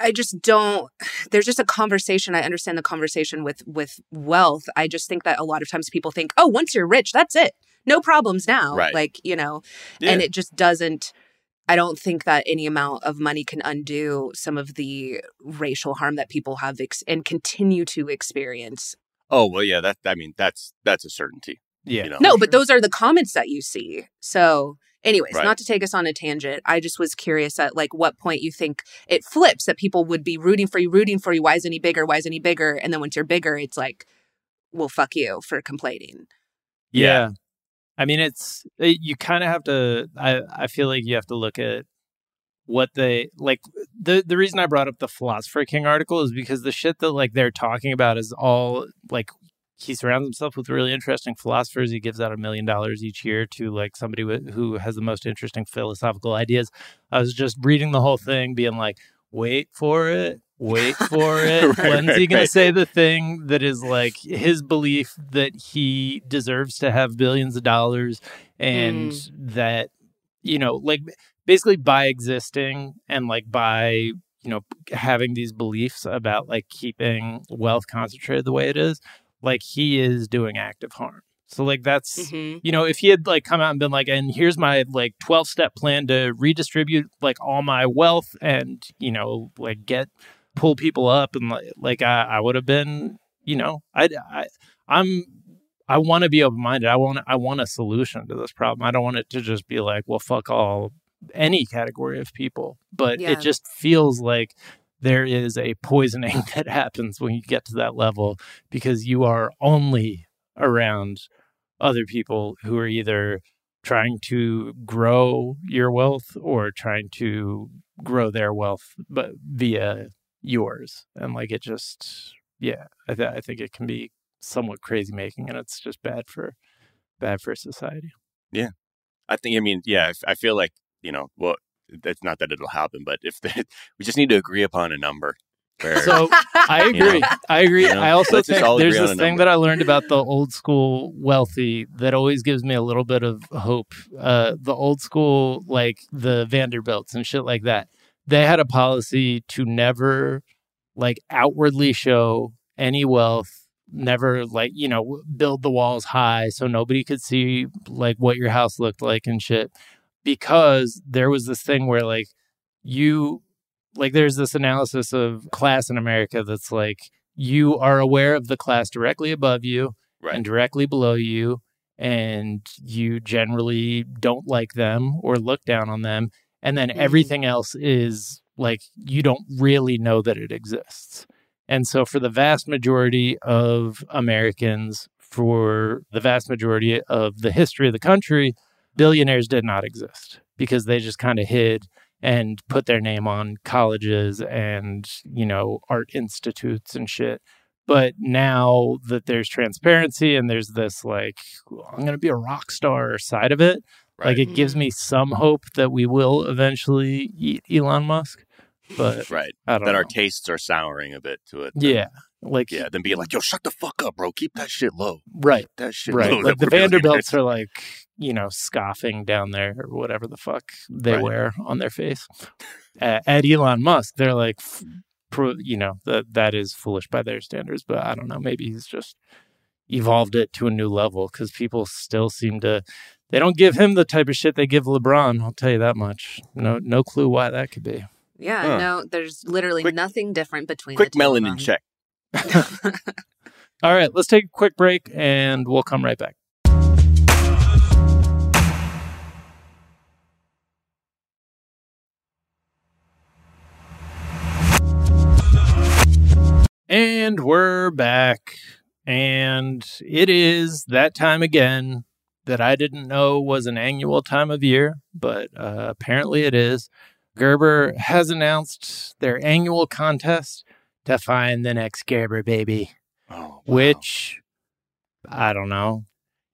I just don't. There's just a conversation. I understand the conversation with with wealth. I just think that a lot of times people think, oh, once you're rich, that's it, no problems now. Right. Like you know, Yeah. and it just doesn't i don't think that any amount of money can undo some of the racial harm that people have ex- and continue to experience. Oh well yeah that i mean that's that's a certainty Yeah. you know? no but those are the comments that you see. So anyways Right. not to take us on a tangent i just was curious at like what point you think it flips that people would be rooting for you rooting for you why isn't he bigger? Why isn't he bigger? And then once you're bigger it's like well fuck you for complaining. Yeah. I mean, it's it, you kind of have to. I I feel like you have to look at what they like. the The reason I brought up the Philosopher King article is because the shit that like they're talking about is all like he surrounds himself with really interesting philosophers. He gives out a million dollars each year to like somebody with, who has the most interesting philosophical ideas. I was just reading the whole thing, being like, "Wait for it." Wait for it. Right, When's he going right. to say the thing that is like his belief that he deserves to have billions of dollars and that, you know, like basically by existing and like by, you know, having these beliefs about like keeping wealth concentrated the way it is, like he is doing active harm. So like that's Mhm. you know, if he had like come out and been like, and here's my like 12 step plan to redistribute like all my wealth and, you know, like get pull people up and like, like I, I would have been, you know, I, I, I'm, I want to be open minded. I want, I want a solution to this problem. I don't want it to just be like, well, fuck all any category of people, but Yeah. it just feels like there is a poisoning that happens when you get to that level because you are only around other people who are either trying to grow your wealth or trying to grow their wealth but via yours and like it just yeah i, th- I think it can be somewhat crazy making and it's just bad for bad for society yeah I think, I mean, yeah, i feel like, you know, well, that's not that it'll happen, but if the, we just need to agree upon a number. Where, so i You know? agree i agree You know? i also think there's this thing number. that i learned about the old school wealthy that always gives me a little bit of hope uh the old school like the vanderbilts and shit like that they had a policy to never like outwardly show any wealth never like you know build the walls high so nobody could see like what your house looked like and shit because there was this thing where like you like there's this analysis of class in America that's like you are aware of the class directly above you Right. and directly below you, and you generally don't like them or look down on them. And then mm. everything else is like you don't really know that it exists. And so, for the vast majority of Americans, for the vast majority of the history of the country, billionaires did not exist because they just kind of hid and put their name on colleges and, you know, art institutes and shit. But now that there's transparency and there's this like, I'm going to be a rock star side of it, like it gives me some hope that we will eventually eat Elon Musk. But right. That our tastes are souring a bit to it. yeah, like Yeah. Then being like, yo, shut the fuck up, bro. Keep that shit low. right, That shit right. low. Like that the Vanderbilts are like, you know, scoffing down there or whatever the fuck they Right. wear on their face. Uh, at Elon Musk, they're like, you know, that that is foolish by their standards. But I don't know. Maybe he's just evolved it to a new level because people still seem to. They don't give him the type of shit they give LeBron. I'll tell you that much. No, hmm. no clue why that could be. Yeah, Huh. no, there's literally Quick- nothing different between Quick the two of melanin them. check. All right, let's take a quick break and we'll come right back. And we're back. And it is that time again that I didn't know was an annual time of year, but uh, apparently it is. Gerber has announced their annual contest to find the next Gerber baby Oh, wow. which I don't know.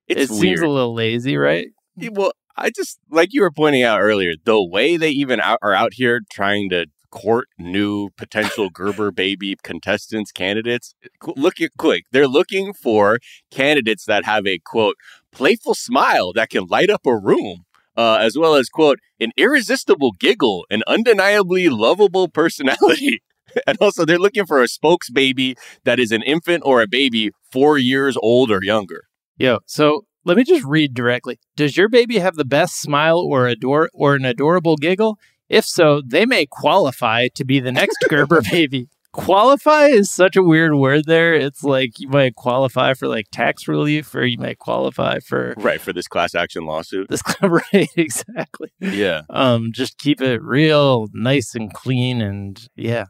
it's it weird. seems a little lazy, right? Well, I just like you were pointing out earlier, the way they even out, are out here trying to court new potential Gerber baby contestants, candidates. Look at quick. They're looking for candidates that have a quote playful smile that can light up a room. Uh, as well as quote an irresistible giggle, an undeniably lovable personality, and also they're looking for a spokes baby that is an infant or a baby four years old or younger. Yo, so let me just read directly. Does your baby have the best smile or adore or an adorable giggle? If so, they may qualify to be the next Gerber baby. Qualify is such a weird word there. It's like you might qualify for like tax relief or you might qualify for Right for this class action lawsuit. this right exactly. Yeah. um just keep it real nice and clean and yeah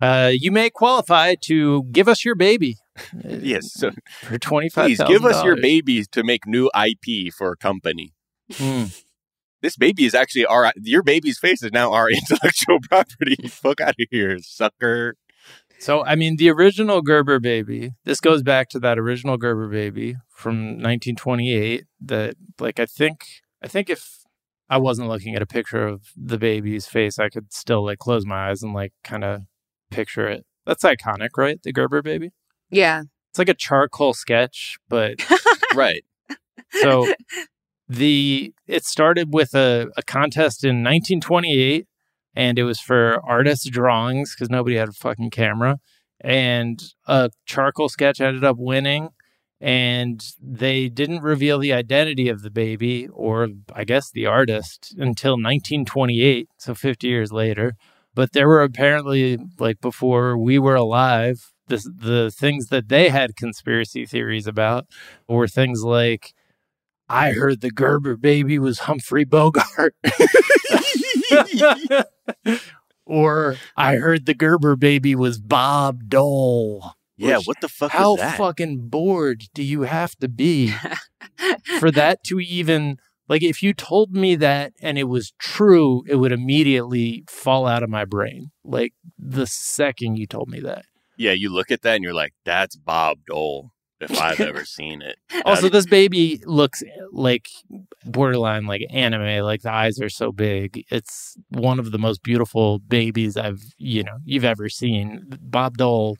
uh you may qualify to give us your baby Yes. So for 25 please give us your baby to make new IP for a company. This baby is actually our your baby's face is now our intellectual property. Fuck out of here, sucker. so i mean the original gerber baby this goes back to that original gerber baby from 1928 that like i think i think if i wasn't looking at a picture of the baby's face i could still like close my eyes and like kind of picture it that's iconic right the gerber baby Yeah. it's like a charcoal sketch but Right. So the it started with a, a contest in 1928 and it was for artist drawings because nobody had a fucking camera. And a charcoal sketch ended up winning and they didn't reveal the identity of the baby or i guess the artist until 1928 so 50 years later. But there were apparently like before we were alive the, the things that they had conspiracy theories about were things like I heard the Gerber baby was Humphrey Bogart. or I heard the Gerber baby was Bob Dole. Yeah, Which- what the fuck How is that? How fucking bored do you have to be for that to even like if you told me that and it was true, it would immediately fall out of my brain. Like the second you told me that. yeah, you look at that and you're like, that's Bob Dole if I've ever seen it. Also, this baby looks like borderline like anime. Like the eyes are so big. It's one of the most beautiful babies I've you know you've ever seen. Bob Dole,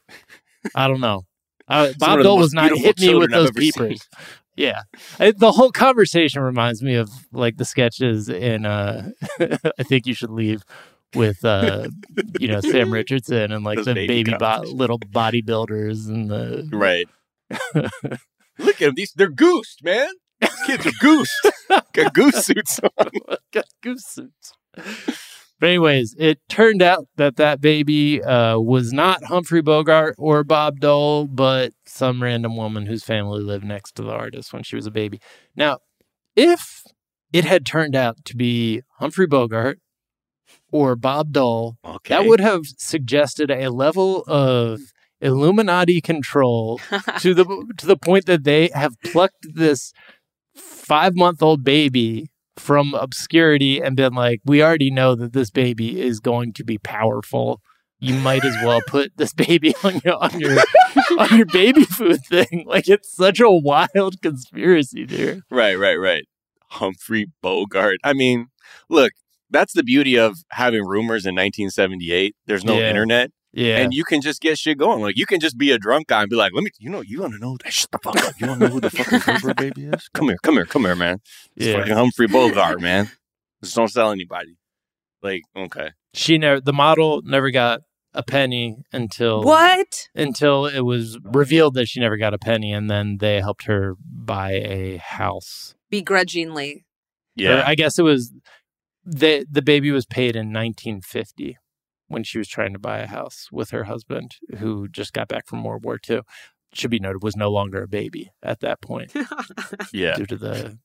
I don't know. Uh, Bob Dole was not hit me with those peepers. Yeah, I- the whole conversation reminds me of like the sketches in uh, I think you should leave with uh, you know Sam Richardson and like Those the baby baby bo- little bodybuilders and the right. Look at them. These they're goosed, man. These kids are goosed. Got goose suits on. got goose suits. But anyways, it turned out that that baby uh, was not Humphrey Bogart or Bob Dole, but some random woman whose family lived next to the artist when she was a baby. Now, if it had turned out to be Humphrey Bogart or Bob Dole, Okay. that would have suggested a level of Illuminati control to the to the point that they have plucked this five month old baby from obscurity and been like, we already know that this baby is going to be powerful. You might as well put this baby on your on your on your baby food thing. Like it's such a wild conspiracy, dude. Right, right, right. Humphrey Bogart. I mean, look, that's the beauty of having rumors in 1978. There's no Yeah. internet, Yeah. and you can just get shit going. Like you can just be a drunk guy and be like, "Let me, you know, you want to know? that Shut the fuck up. You want to know who the fucking Gerber baby is? Come here, come here, come here, man. It's Yeah. fucking Humphrey Bogart, man. Just don't tell anybody. Like, okay, she never the model never got a penny until What? until it was revealed that she never got a penny and then they helped her buy a house. Begrudgingly. Or yeah, I guess it was the the baby was paid in 1950 when she was trying to buy a house with her husband who just got back from World War II. Should be noted was no longer a baby at that point yeah. due to the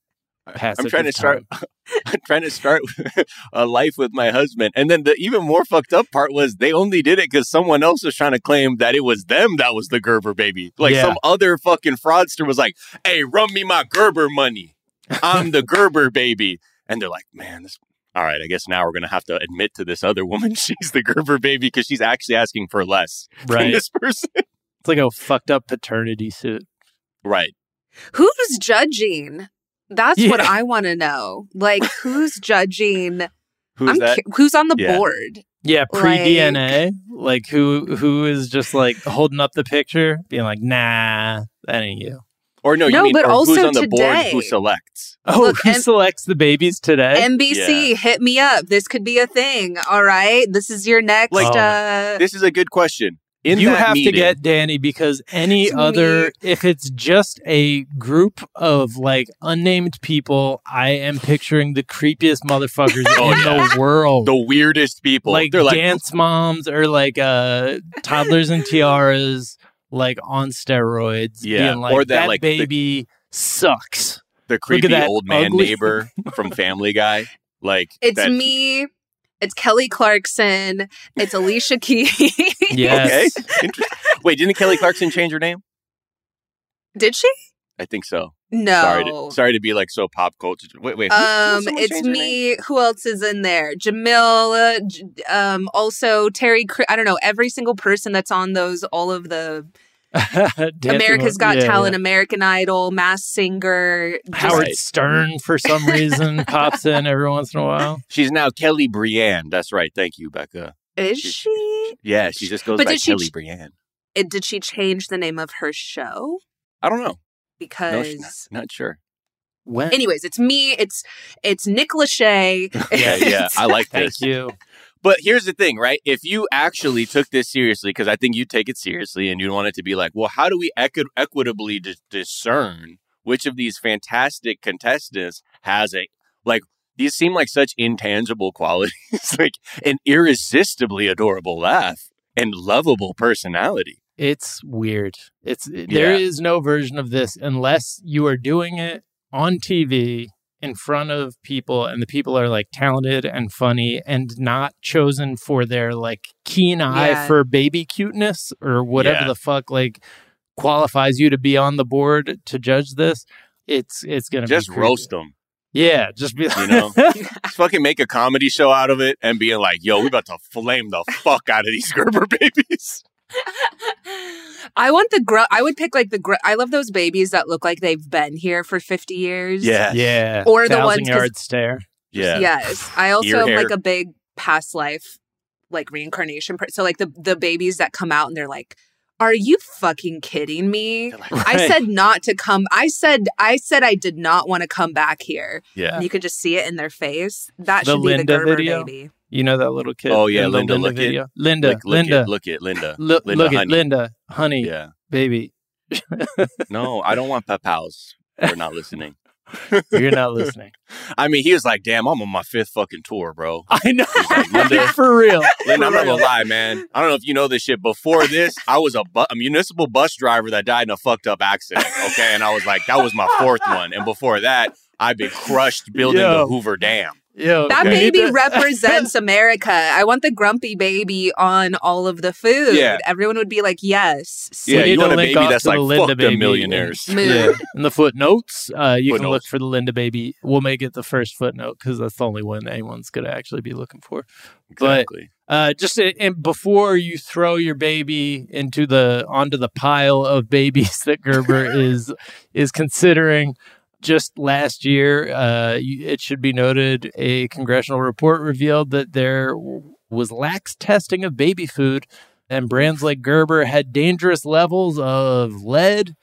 passage. I'm trying to of start. time. I'm trying to start a life with my husband, and then the even more fucked up part was they only did it because someone else was trying to claim that it was them that was the Gerber baby. Like Yeah. some other fucking fraudster was like, "Hey, run me my Gerber money. I'm the Gerber baby," and they're like, "Man, this." All right, I guess now we're gonna have to admit to this other woman she's the Gerber baby because she's actually asking for less from Right. this person. It's like a fucked up paternity suit. right. Who's judging? That's what I want to know. Like, who's judging? Who's I'm that? cu- who's on the Yeah. board? Yeah, pre DNA. Like who who is just like holding up the picture, being like, nah, that ain't you. Or no, No, mean but or who's also on the board today. who selects? Oh, Look, who and- selects the babies today? NBC, hit me up. This could be a thing. All right. This is your next. Like- uh, This is a good question. In you have meeting, to get Dani because any other, me. if it's just a group of like unnamed people, I am picturing the creepiest motherfuckers Oh, in yeah. the world. the weirdest people. like They're like, dance moms or like uh toddlers and tiaras, like on steroids. Yeah, being like, or that, that like, the- baby sucks. the creepy that old man ugly- neighbor from Family Guy. Like it's that- me. It's Kelly Clarkson. It's Alicia Keys. Yes. Okay. Wait, didn't Kelly Clarkson change her name? Did she? I think so. No. Sorry, to, sorry to be like so pop culture. Wait, wait. who- Um, someone it's change her name? me. Who else is in there? Jamil. uh, J- Um, also Terry. I don't know every single person that's on those. All of the Dancing America's with- Got yeah, Talent, yeah. American Idol, Mass Singer. just- Howard Right. Stern for some reason pops in every once in a while. She's now Kelly Brianne. That's right. Thank you, Becca. Is she? Yeah, she just goes But by did she Kelly ch- Brianne. It, did she change the name of her show? I don't know. No, Because. she's not, not sure. When? Anyways, it's me. It's it's Nick Lachey. Yeah, yeah. I like Thank you. But here's the thing, right? If you actually took this seriously, because I think you take it seriously and you want it to be like, well, how do we equi- equitably dis- discern which of these fantastic contestants has a, like, these seem like such intangible qualities, like an irresistibly adorable laugh and lovable personality. It's weird. It's there Yeah. is no version of this unless you are doing it on TV in front of people and the people are like talented and funny and not chosen for their like keen eye Yeah. for baby cuteness or whatever Yeah. the fuck like qualifies you to be on the board to judge this. It's it's gonna Just be roast them, Yeah, just be you know? Just fucking make a comedy show out of it and being like, yo, we about to flame the fuck out of these Gerber babies. I want the gr. I would pick like the gr. I love those babies that look like they've been here for fifty years. yeah, Yeah. Or the thousand ones 'cause- yard stare. Yeah. Yes. I also Ear am like a big past life, like reincarnation. Per- so like the the babies that come out and they're like, "Are you fucking kidding me?" I Right. said not to come. I said I said I did not want to come back here. Yeah. And you could just see it in their face. That The should be the Gerber video? baby. You know that little mm-hmm. kid. Oh, yeah, in the Linda, look it. video. Linda, Look, look Linda, It, look it, Linda. look, Linda, look at honey. Linda, honey, Yeah. baby. No, I don't want papaus. We're not listening. You're not listening. I mean, he was like, "Damn, I'm on my fifth fucking tour, bro." I know. like, Linda- For real. Lynn, I'm not gonna lie, man. I don't know if you know this shit. Before this, I was a, bu- a municipal bus driver that died in a fucked up accident. Okay, and I was like, that was my fourth one. And before that, I've been crushed building Yo. the Hoover Dam. Yo, That Okay. baby represents America. I want the grumpy baby on all of the food. Yeah. Everyone would be like, yes. Yeah, need you want a link baby that's to the like Linda fuck them baby millionaires. Mood. Yeah. In the footnotes, uh, you can look for the Linda baby. We'll make it the first footnote because that's the only one anyone's going to actually be looking for. But- Exactly. Uh, just uh, and before you throw your baby into the onto the pile of babies that Gerber is is considering, just last year, uh, it should be noted, a congressional report revealed that there was lax testing of baby food, and brands like Gerber had dangerous levels of lead,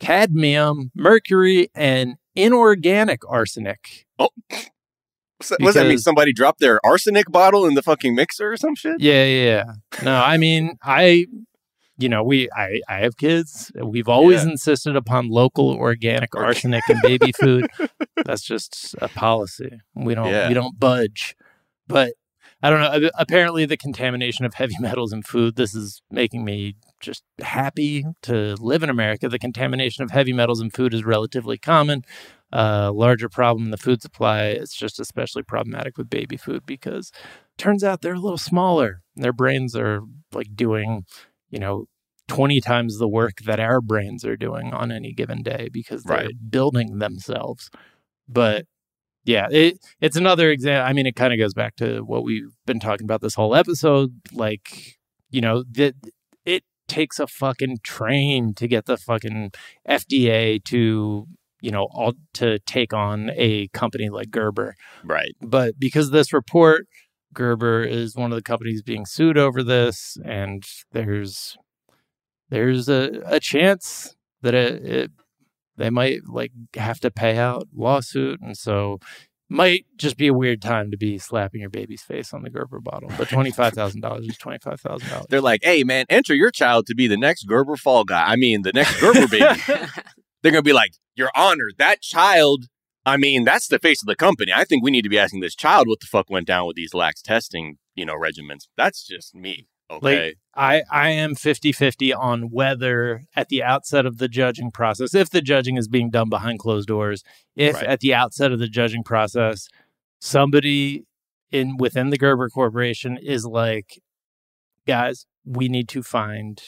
cadmium, mercury, and inorganic arsenic. So, what does that mean? Somebody dropped their arsenic bottle in the fucking mixer or some shit? Yeah, yeah, yeah. No, I mean, I, you know, we, I, I have kids. We've always Yeah. insisted upon local organic arsenic and baby food. That's just a policy. We don't, Yeah. we don't budge. But I don't know. Apparently, the contamination of heavy metals in food. This is making me just happy to live in America. The contamination of heavy metals in food is relatively common. Uh, larger problem in the food supply. It's just especially problematic with baby food because turns out they're a little smaller. Their brains are like doing, you know, 20 times the work that our brains are doing on any given day because they're Right. building themselves. But yeah, it, it's another example. I mean, it kind of goes back to what we've been talking about this whole episode. Like, you know, that it takes a fucking train to get the fucking FDA to, you know, all to take on a company like Gerber. Right. But because this report, Gerber is one of the companies being sued over this, and there's there's a, a chance that it, it they might like have to pay out lawsuit, and so might just be a weird time to be slapping your baby's face on the Gerber bottle. But twenty five thousand dollars is twenty five thousand dollars. They're like, hey, man, enter your child to be the next Gerber fall guy. I mean, the next Gerber baby. They're going to be like, Your Honor, that child, I mean, that's the face of the company. I think we need to be asking this child what the fuck went down with these lax testing, you know, regimens. That's just me. Okay. I, I am 50 50 on whether at the outset of the judging process, if the judging is being done behind closed doors, if Right. at the outset of the judging process, somebody in within the Gerber Corporation is like, guys, we need to find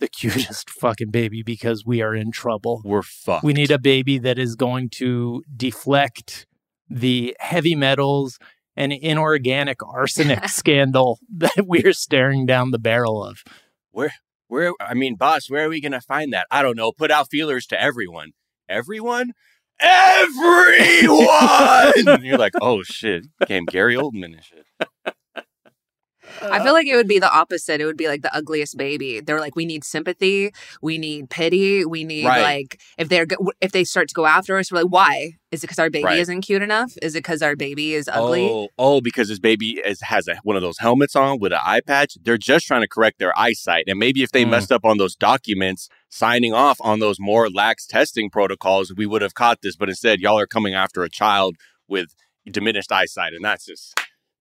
the cutest fucking baby because we are in trouble. We're fucked. We need a baby that is going to deflect the heavy metals and inorganic arsenic scandal that we're staring down the barrel of. Where, where I mean, boss, where are we going to find that? I don't know. Put out feelers to everyone. Everyone? Everyone! You're like, oh shit. Became Gary Oldman and shit. I feel like it would be the opposite. It would be like the ugliest baby. They're like, we need sympathy, we need pity, we need Right. like if they're if they start to go after us, we're like, why? Is it because our baby Right. isn't cute enough? Is it because our baby is ugly? Oh, oh, because his baby is, has a, one of those helmets on with an eye patch. They're just trying to correct their eyesight. And maybe if they Mm. messed up on those documents, signing off on those more lax testing protocols, we would have caught this. But instead, y'all are coming after a child with diminished eyesight. And that's just,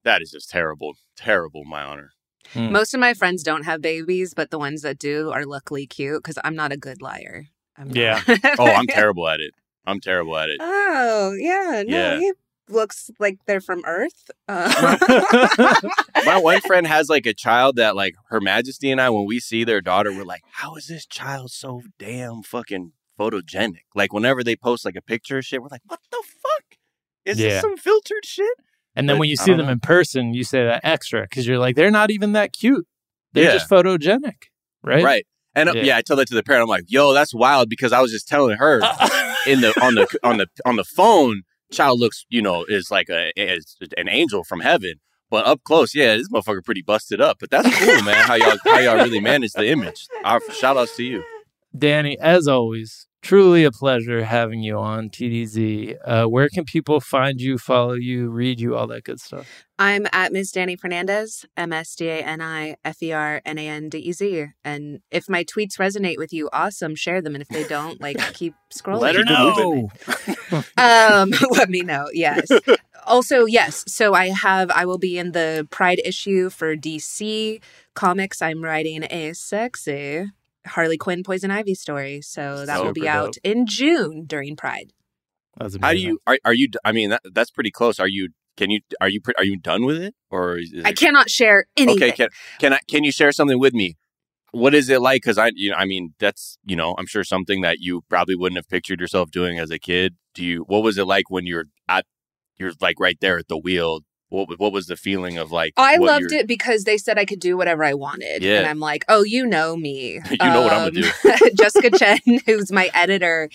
that is just terrible. Terrible, my honor. Most of my friends don't have babies, but the ones that do are luckily cute because I'm not a good liar. I'm. Yeah. Oh, I'm terrible at it. I'm terrible at it. Oh yeah, no, Yeah. he looks like they're from Earth. Uh, My one friend has like a child that like her majesty and I, when we see their daughter, we're like, how is this child so damn fucking photogenic? Like whenever they post like a picture of shit, we're like, what the fuck? Is Yeah. this some filtered shit? And then But when you see them know. in person, you say that extra because you're like, they're not even that cute. They're Yeah. just photogenic, right? Right. And uh, Yeah. yeah. I tell that to the parent. I'm like, yo, that's wild because I was just telling her in the on the on the on the phone, child looks, you know, is like a is an angel from heaven. But up close, yeah, this motherfucker pretty busted up. But that's cool, man. How y'all how y'all really manage the image. Our, shout outs to you. Dani, as always, truly a pleasure having you on TDZ. Uh, where can people find you, follow you, read you, all that good stuff? I'm at Ms. Dani Fernandez, M S D A N I F E R N A N D E Z. And if my tweets resonate with you, awesome, share them. And if they don't, like keep scrolling. Let her know. um, let me know. Yes. also, yes. So I have. I will be in the Pride issue for DC Comics. I'm writing a sexy Harley Quinn Poison Ivy story. So that will be Super out in June during Pride. That's How do you are, are you? I mean, that, that's pretty close. Are you? Can you? Are you? Are you done with it? Or is I it- cannot share anything. Okay, can can I? Can you share something with me? What is it like? Because I, you know, I mean, that's you know, I'm sure something that you probably wouldn't have pictured yourself doing as a kid. Do you? What was it like when you're at? You're like right there at the wheel. What What was the feeling of like? I loved you're- it because they said I could do whatever I wanted. Yeah. And I'm like, oh, you know me. You know what I'm gonna do. Jessica Chen, who's my editor,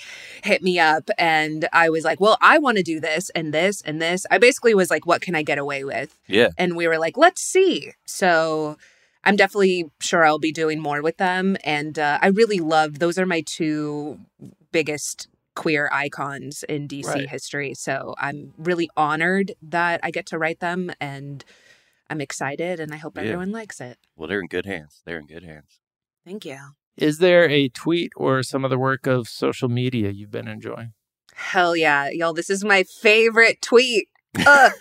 hit me up and I was like, well, I want to do this and this and this. I basically was like, what can I get away with? Yeah. And we were like, let's see. So I'm definitely sure I'll be doing more with them. And uh, I really love those are my two biggest queer icons in DC Right. history. So I'm really honored that I get to write them and I'm excited and I hope Yeah. everyone likes it. Well, they're in good hands. They're in good hands. Thank you. Is there a tweet or some other work of social media you've been enjoying? Hell yeah. Y'all, this is my favorite tweet. Ugh.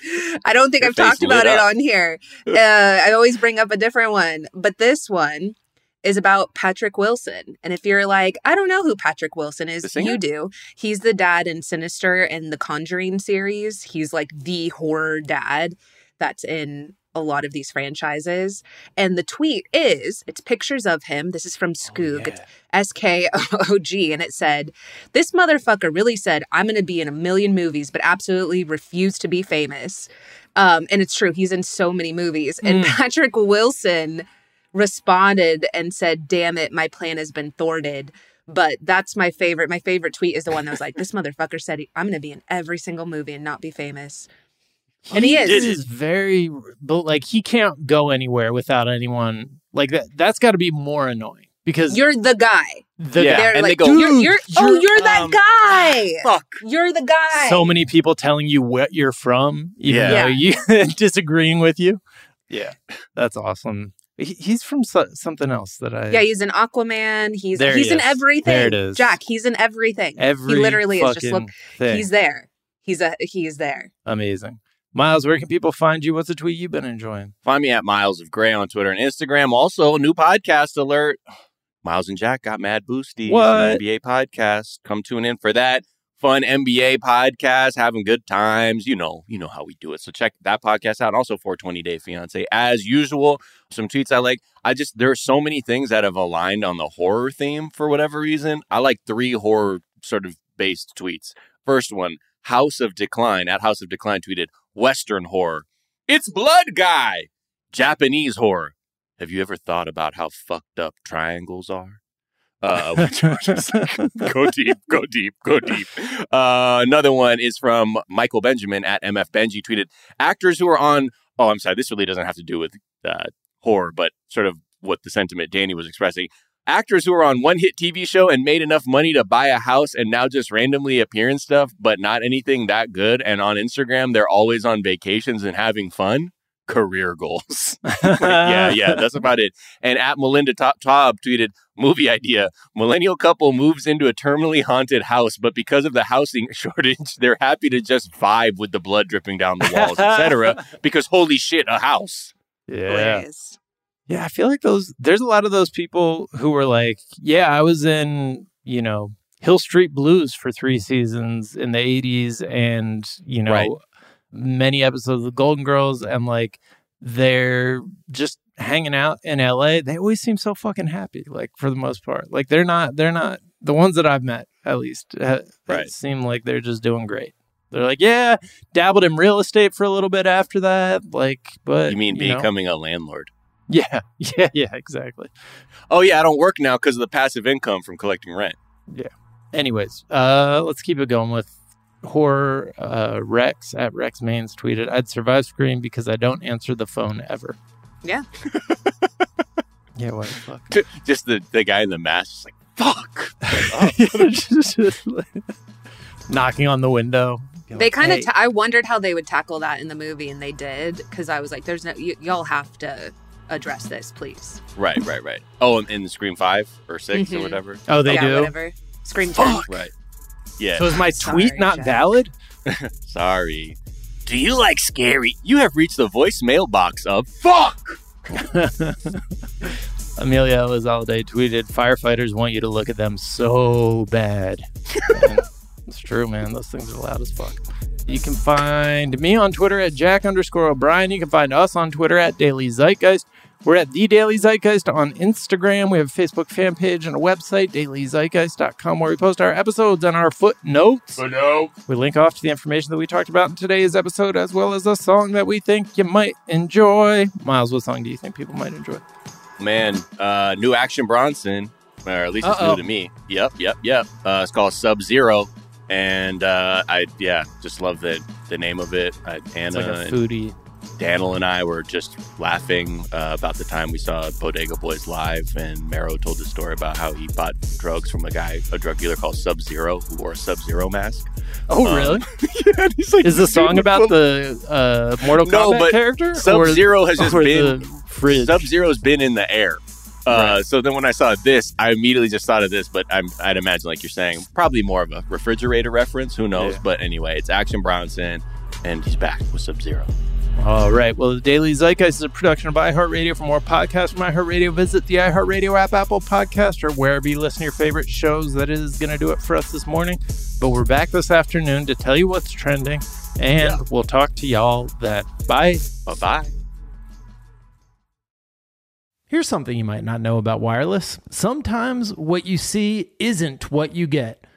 I don't think I've talked face lit about it on here. Uh, I always bring up a different one, but this one is about Patrick Wilson. And if you're like, I don't know who Patrick Wilson is, you do. He's the dad in Sinister and the Conjuring series. He's like the horror dad that's in a lot of these franchises. And the tweet is it's pictures of him. This is from Skoog. It's S K O G. And it said, This motherfucker really said, I'm going to be in a million movies, but absolutely refused to be famous. Um, and it's true. He's in so many movies. And Mm. Patrick Wilson responded and said, Damn it, my plan has been thwarted. But that's my favorite. My favorite tweet is the one that was like, This motherfucker said, I'm going to be in every single movie and not be famous. And he is. It is very, but like he can't go anywhere without anyone. Like that. That's got to be more annoying because You're the guy. the Yeah, They're and they go, you're, "Dude, you're, oh, you're, you're that um, guy. Fuck. You're the guy. so many people telling you what you're from, even Yeah. though you disagreeing with you. Yeah, that's awesome. He, he's from so, something else that I. Yeah, he's an Aquaman. He's There he he's in everything. There it is. Jack, he's in everything. every he literally is just fucking look. thing. He's there. He's a he's there. amazing. Miles, where can people find you? What's a tweet you've been enjoying? Find me at Miles of Gray on Twitter and Instagram. Also, a new podcast alert. Miles and Jack got Mad Boosty. What? NBA podcast. Come tune in for that. Fun NBA podcast, having good times. You know, you know how we do it. So check that podcast out. Also 420 Day Fiance. As usual, some tweets I like. I just there are so many things that have aligned on the horror theme for whatever reason. I like three horror sort of based tweets. First one, House of Decline at House of Decline tweeted Western horror. It's Blood Guy. Japanese horror. Have you ever thought about how fucked up triangles are? Uh, which are just like, go deep, go deep, go deep. Uh, another one is from Michael Benjamin at MF Benji tweeted actors who are on. Oh, I'm sorry. This really doesn't have to do with uh, horror, but sort of what the sentiment Dani was expressing. Actors who are on one hit TV show and made enough money to buy a house and now just randomly appear in stuff, but not anything that good. And on Instagram, they're always on vacations and having fun. Career goals. yeah, yeah, that's about it. And at Melinda Top Top tweeted movie idea: millennial couple moves into a terminally haunted house, but because of the housing shortage, they're happy to just vibe with the blood dripping down the walls, etc. Because holy shit, a house. Yeah. Hilarious. Yeah, I feel like those there's a lot of those people who were like, yeah, I was in, you know, Hill Street Blues for 3 seasons in the 80s and, you know, Right. Many episodes of Golden Girls and like they're just hanging out in LA. They always seem so fucking happy like for the most part. Like they're not they're not the ones that I've met at least uh, Right. seem like they're just doing great. They're like, yeah, dabbled in real estate for a little bit after that, like but You mean know. becoming a landlord? Yeah, yeah, yeah, exactly. Oh yeah, I don't work now because of the passive income from collecting rent. Yeah. Anyways, uh, let's keep it going with horror. Uh, Rex at Rex Mains tweeted, "I'd survive Scream because I don't answer the phone ever." Yeah. Yeah, what the fuck? Just the, the guy in the mask, just like fuck. Just- just like knocking on the window. You're They like, kind of. "Hey." ta- I wondered how they would tackle that in the movie, and they did because I was like, "There's no. Y- y'all have to address this, please." right, right, right. Oh, in, in Scream five or 6 or Mhm. whatever. oh, they yeah, do. whatever. Scream ten. Right. Yeah. So is my tweet Sorry, not Jack. valid? Sorry. Do you like scary? You have reached the voicemail box of fuck. Amelia Elizalde tweeted, "Firefighters want you to look at them so bad." It's true, man. Those things are loud as fuck. You can find me on Twitter at Jack underscore O'Brien. You can find us on Twitter at Daily Zeitgeist. We're at The Daily Zeitgeist on Instagram. We have a Facebook fan page and a website, dailyzeitgeist.com, where we post our episodes and our footnotes. no. We link off to the information that we talked about in today's episode, as well as a song that we think you might enjoy. Miles, what song do you think people might enjoy? Man, uh, new Action Bronson, or at least it's Uh-oh. new to me. Yep, yep, yep. Uh, it's called Sub Zero, and uh, I yeah, just love the the name of it. Uh, It's Anna like a and foodie. Daniel and I were just laughing uh, about the time we saw Bodega Boys live, and Mero told the story about how he bought drugs from a guy, a drug dealer called Sub Zero, who wore a Sub Zero mask. Oh, Um, really? yeah, and he's like, Is the song about the uh, Mortal No, Kombat character? Sub Zero has just been. Sub Zero's been in the air. Uh, Right. So then when I saw this, I immediately just thought of this, but I'm, I'd imagine, like you're saying, probably more of a refrigerator reference. Who knows? Yeah. But anyway, it's Action Bronson, and he's back with Sub Zero. All right. Well, the Daily Zeitgeist is a production of iHeartRadio. For more podcasts from iHeartRadio, visit the iHeartRadio app, Apple Podcast, or wherever you listen to your favorite shows. That is going to do it for us this morning. But we're back this afternoon to tell you what's trending, and Yeah. we'll talk to y'all then. Bye. Bye bye. Here's something you might not know about wireless. Sometimes what you see isn't what you get.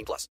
18 plus.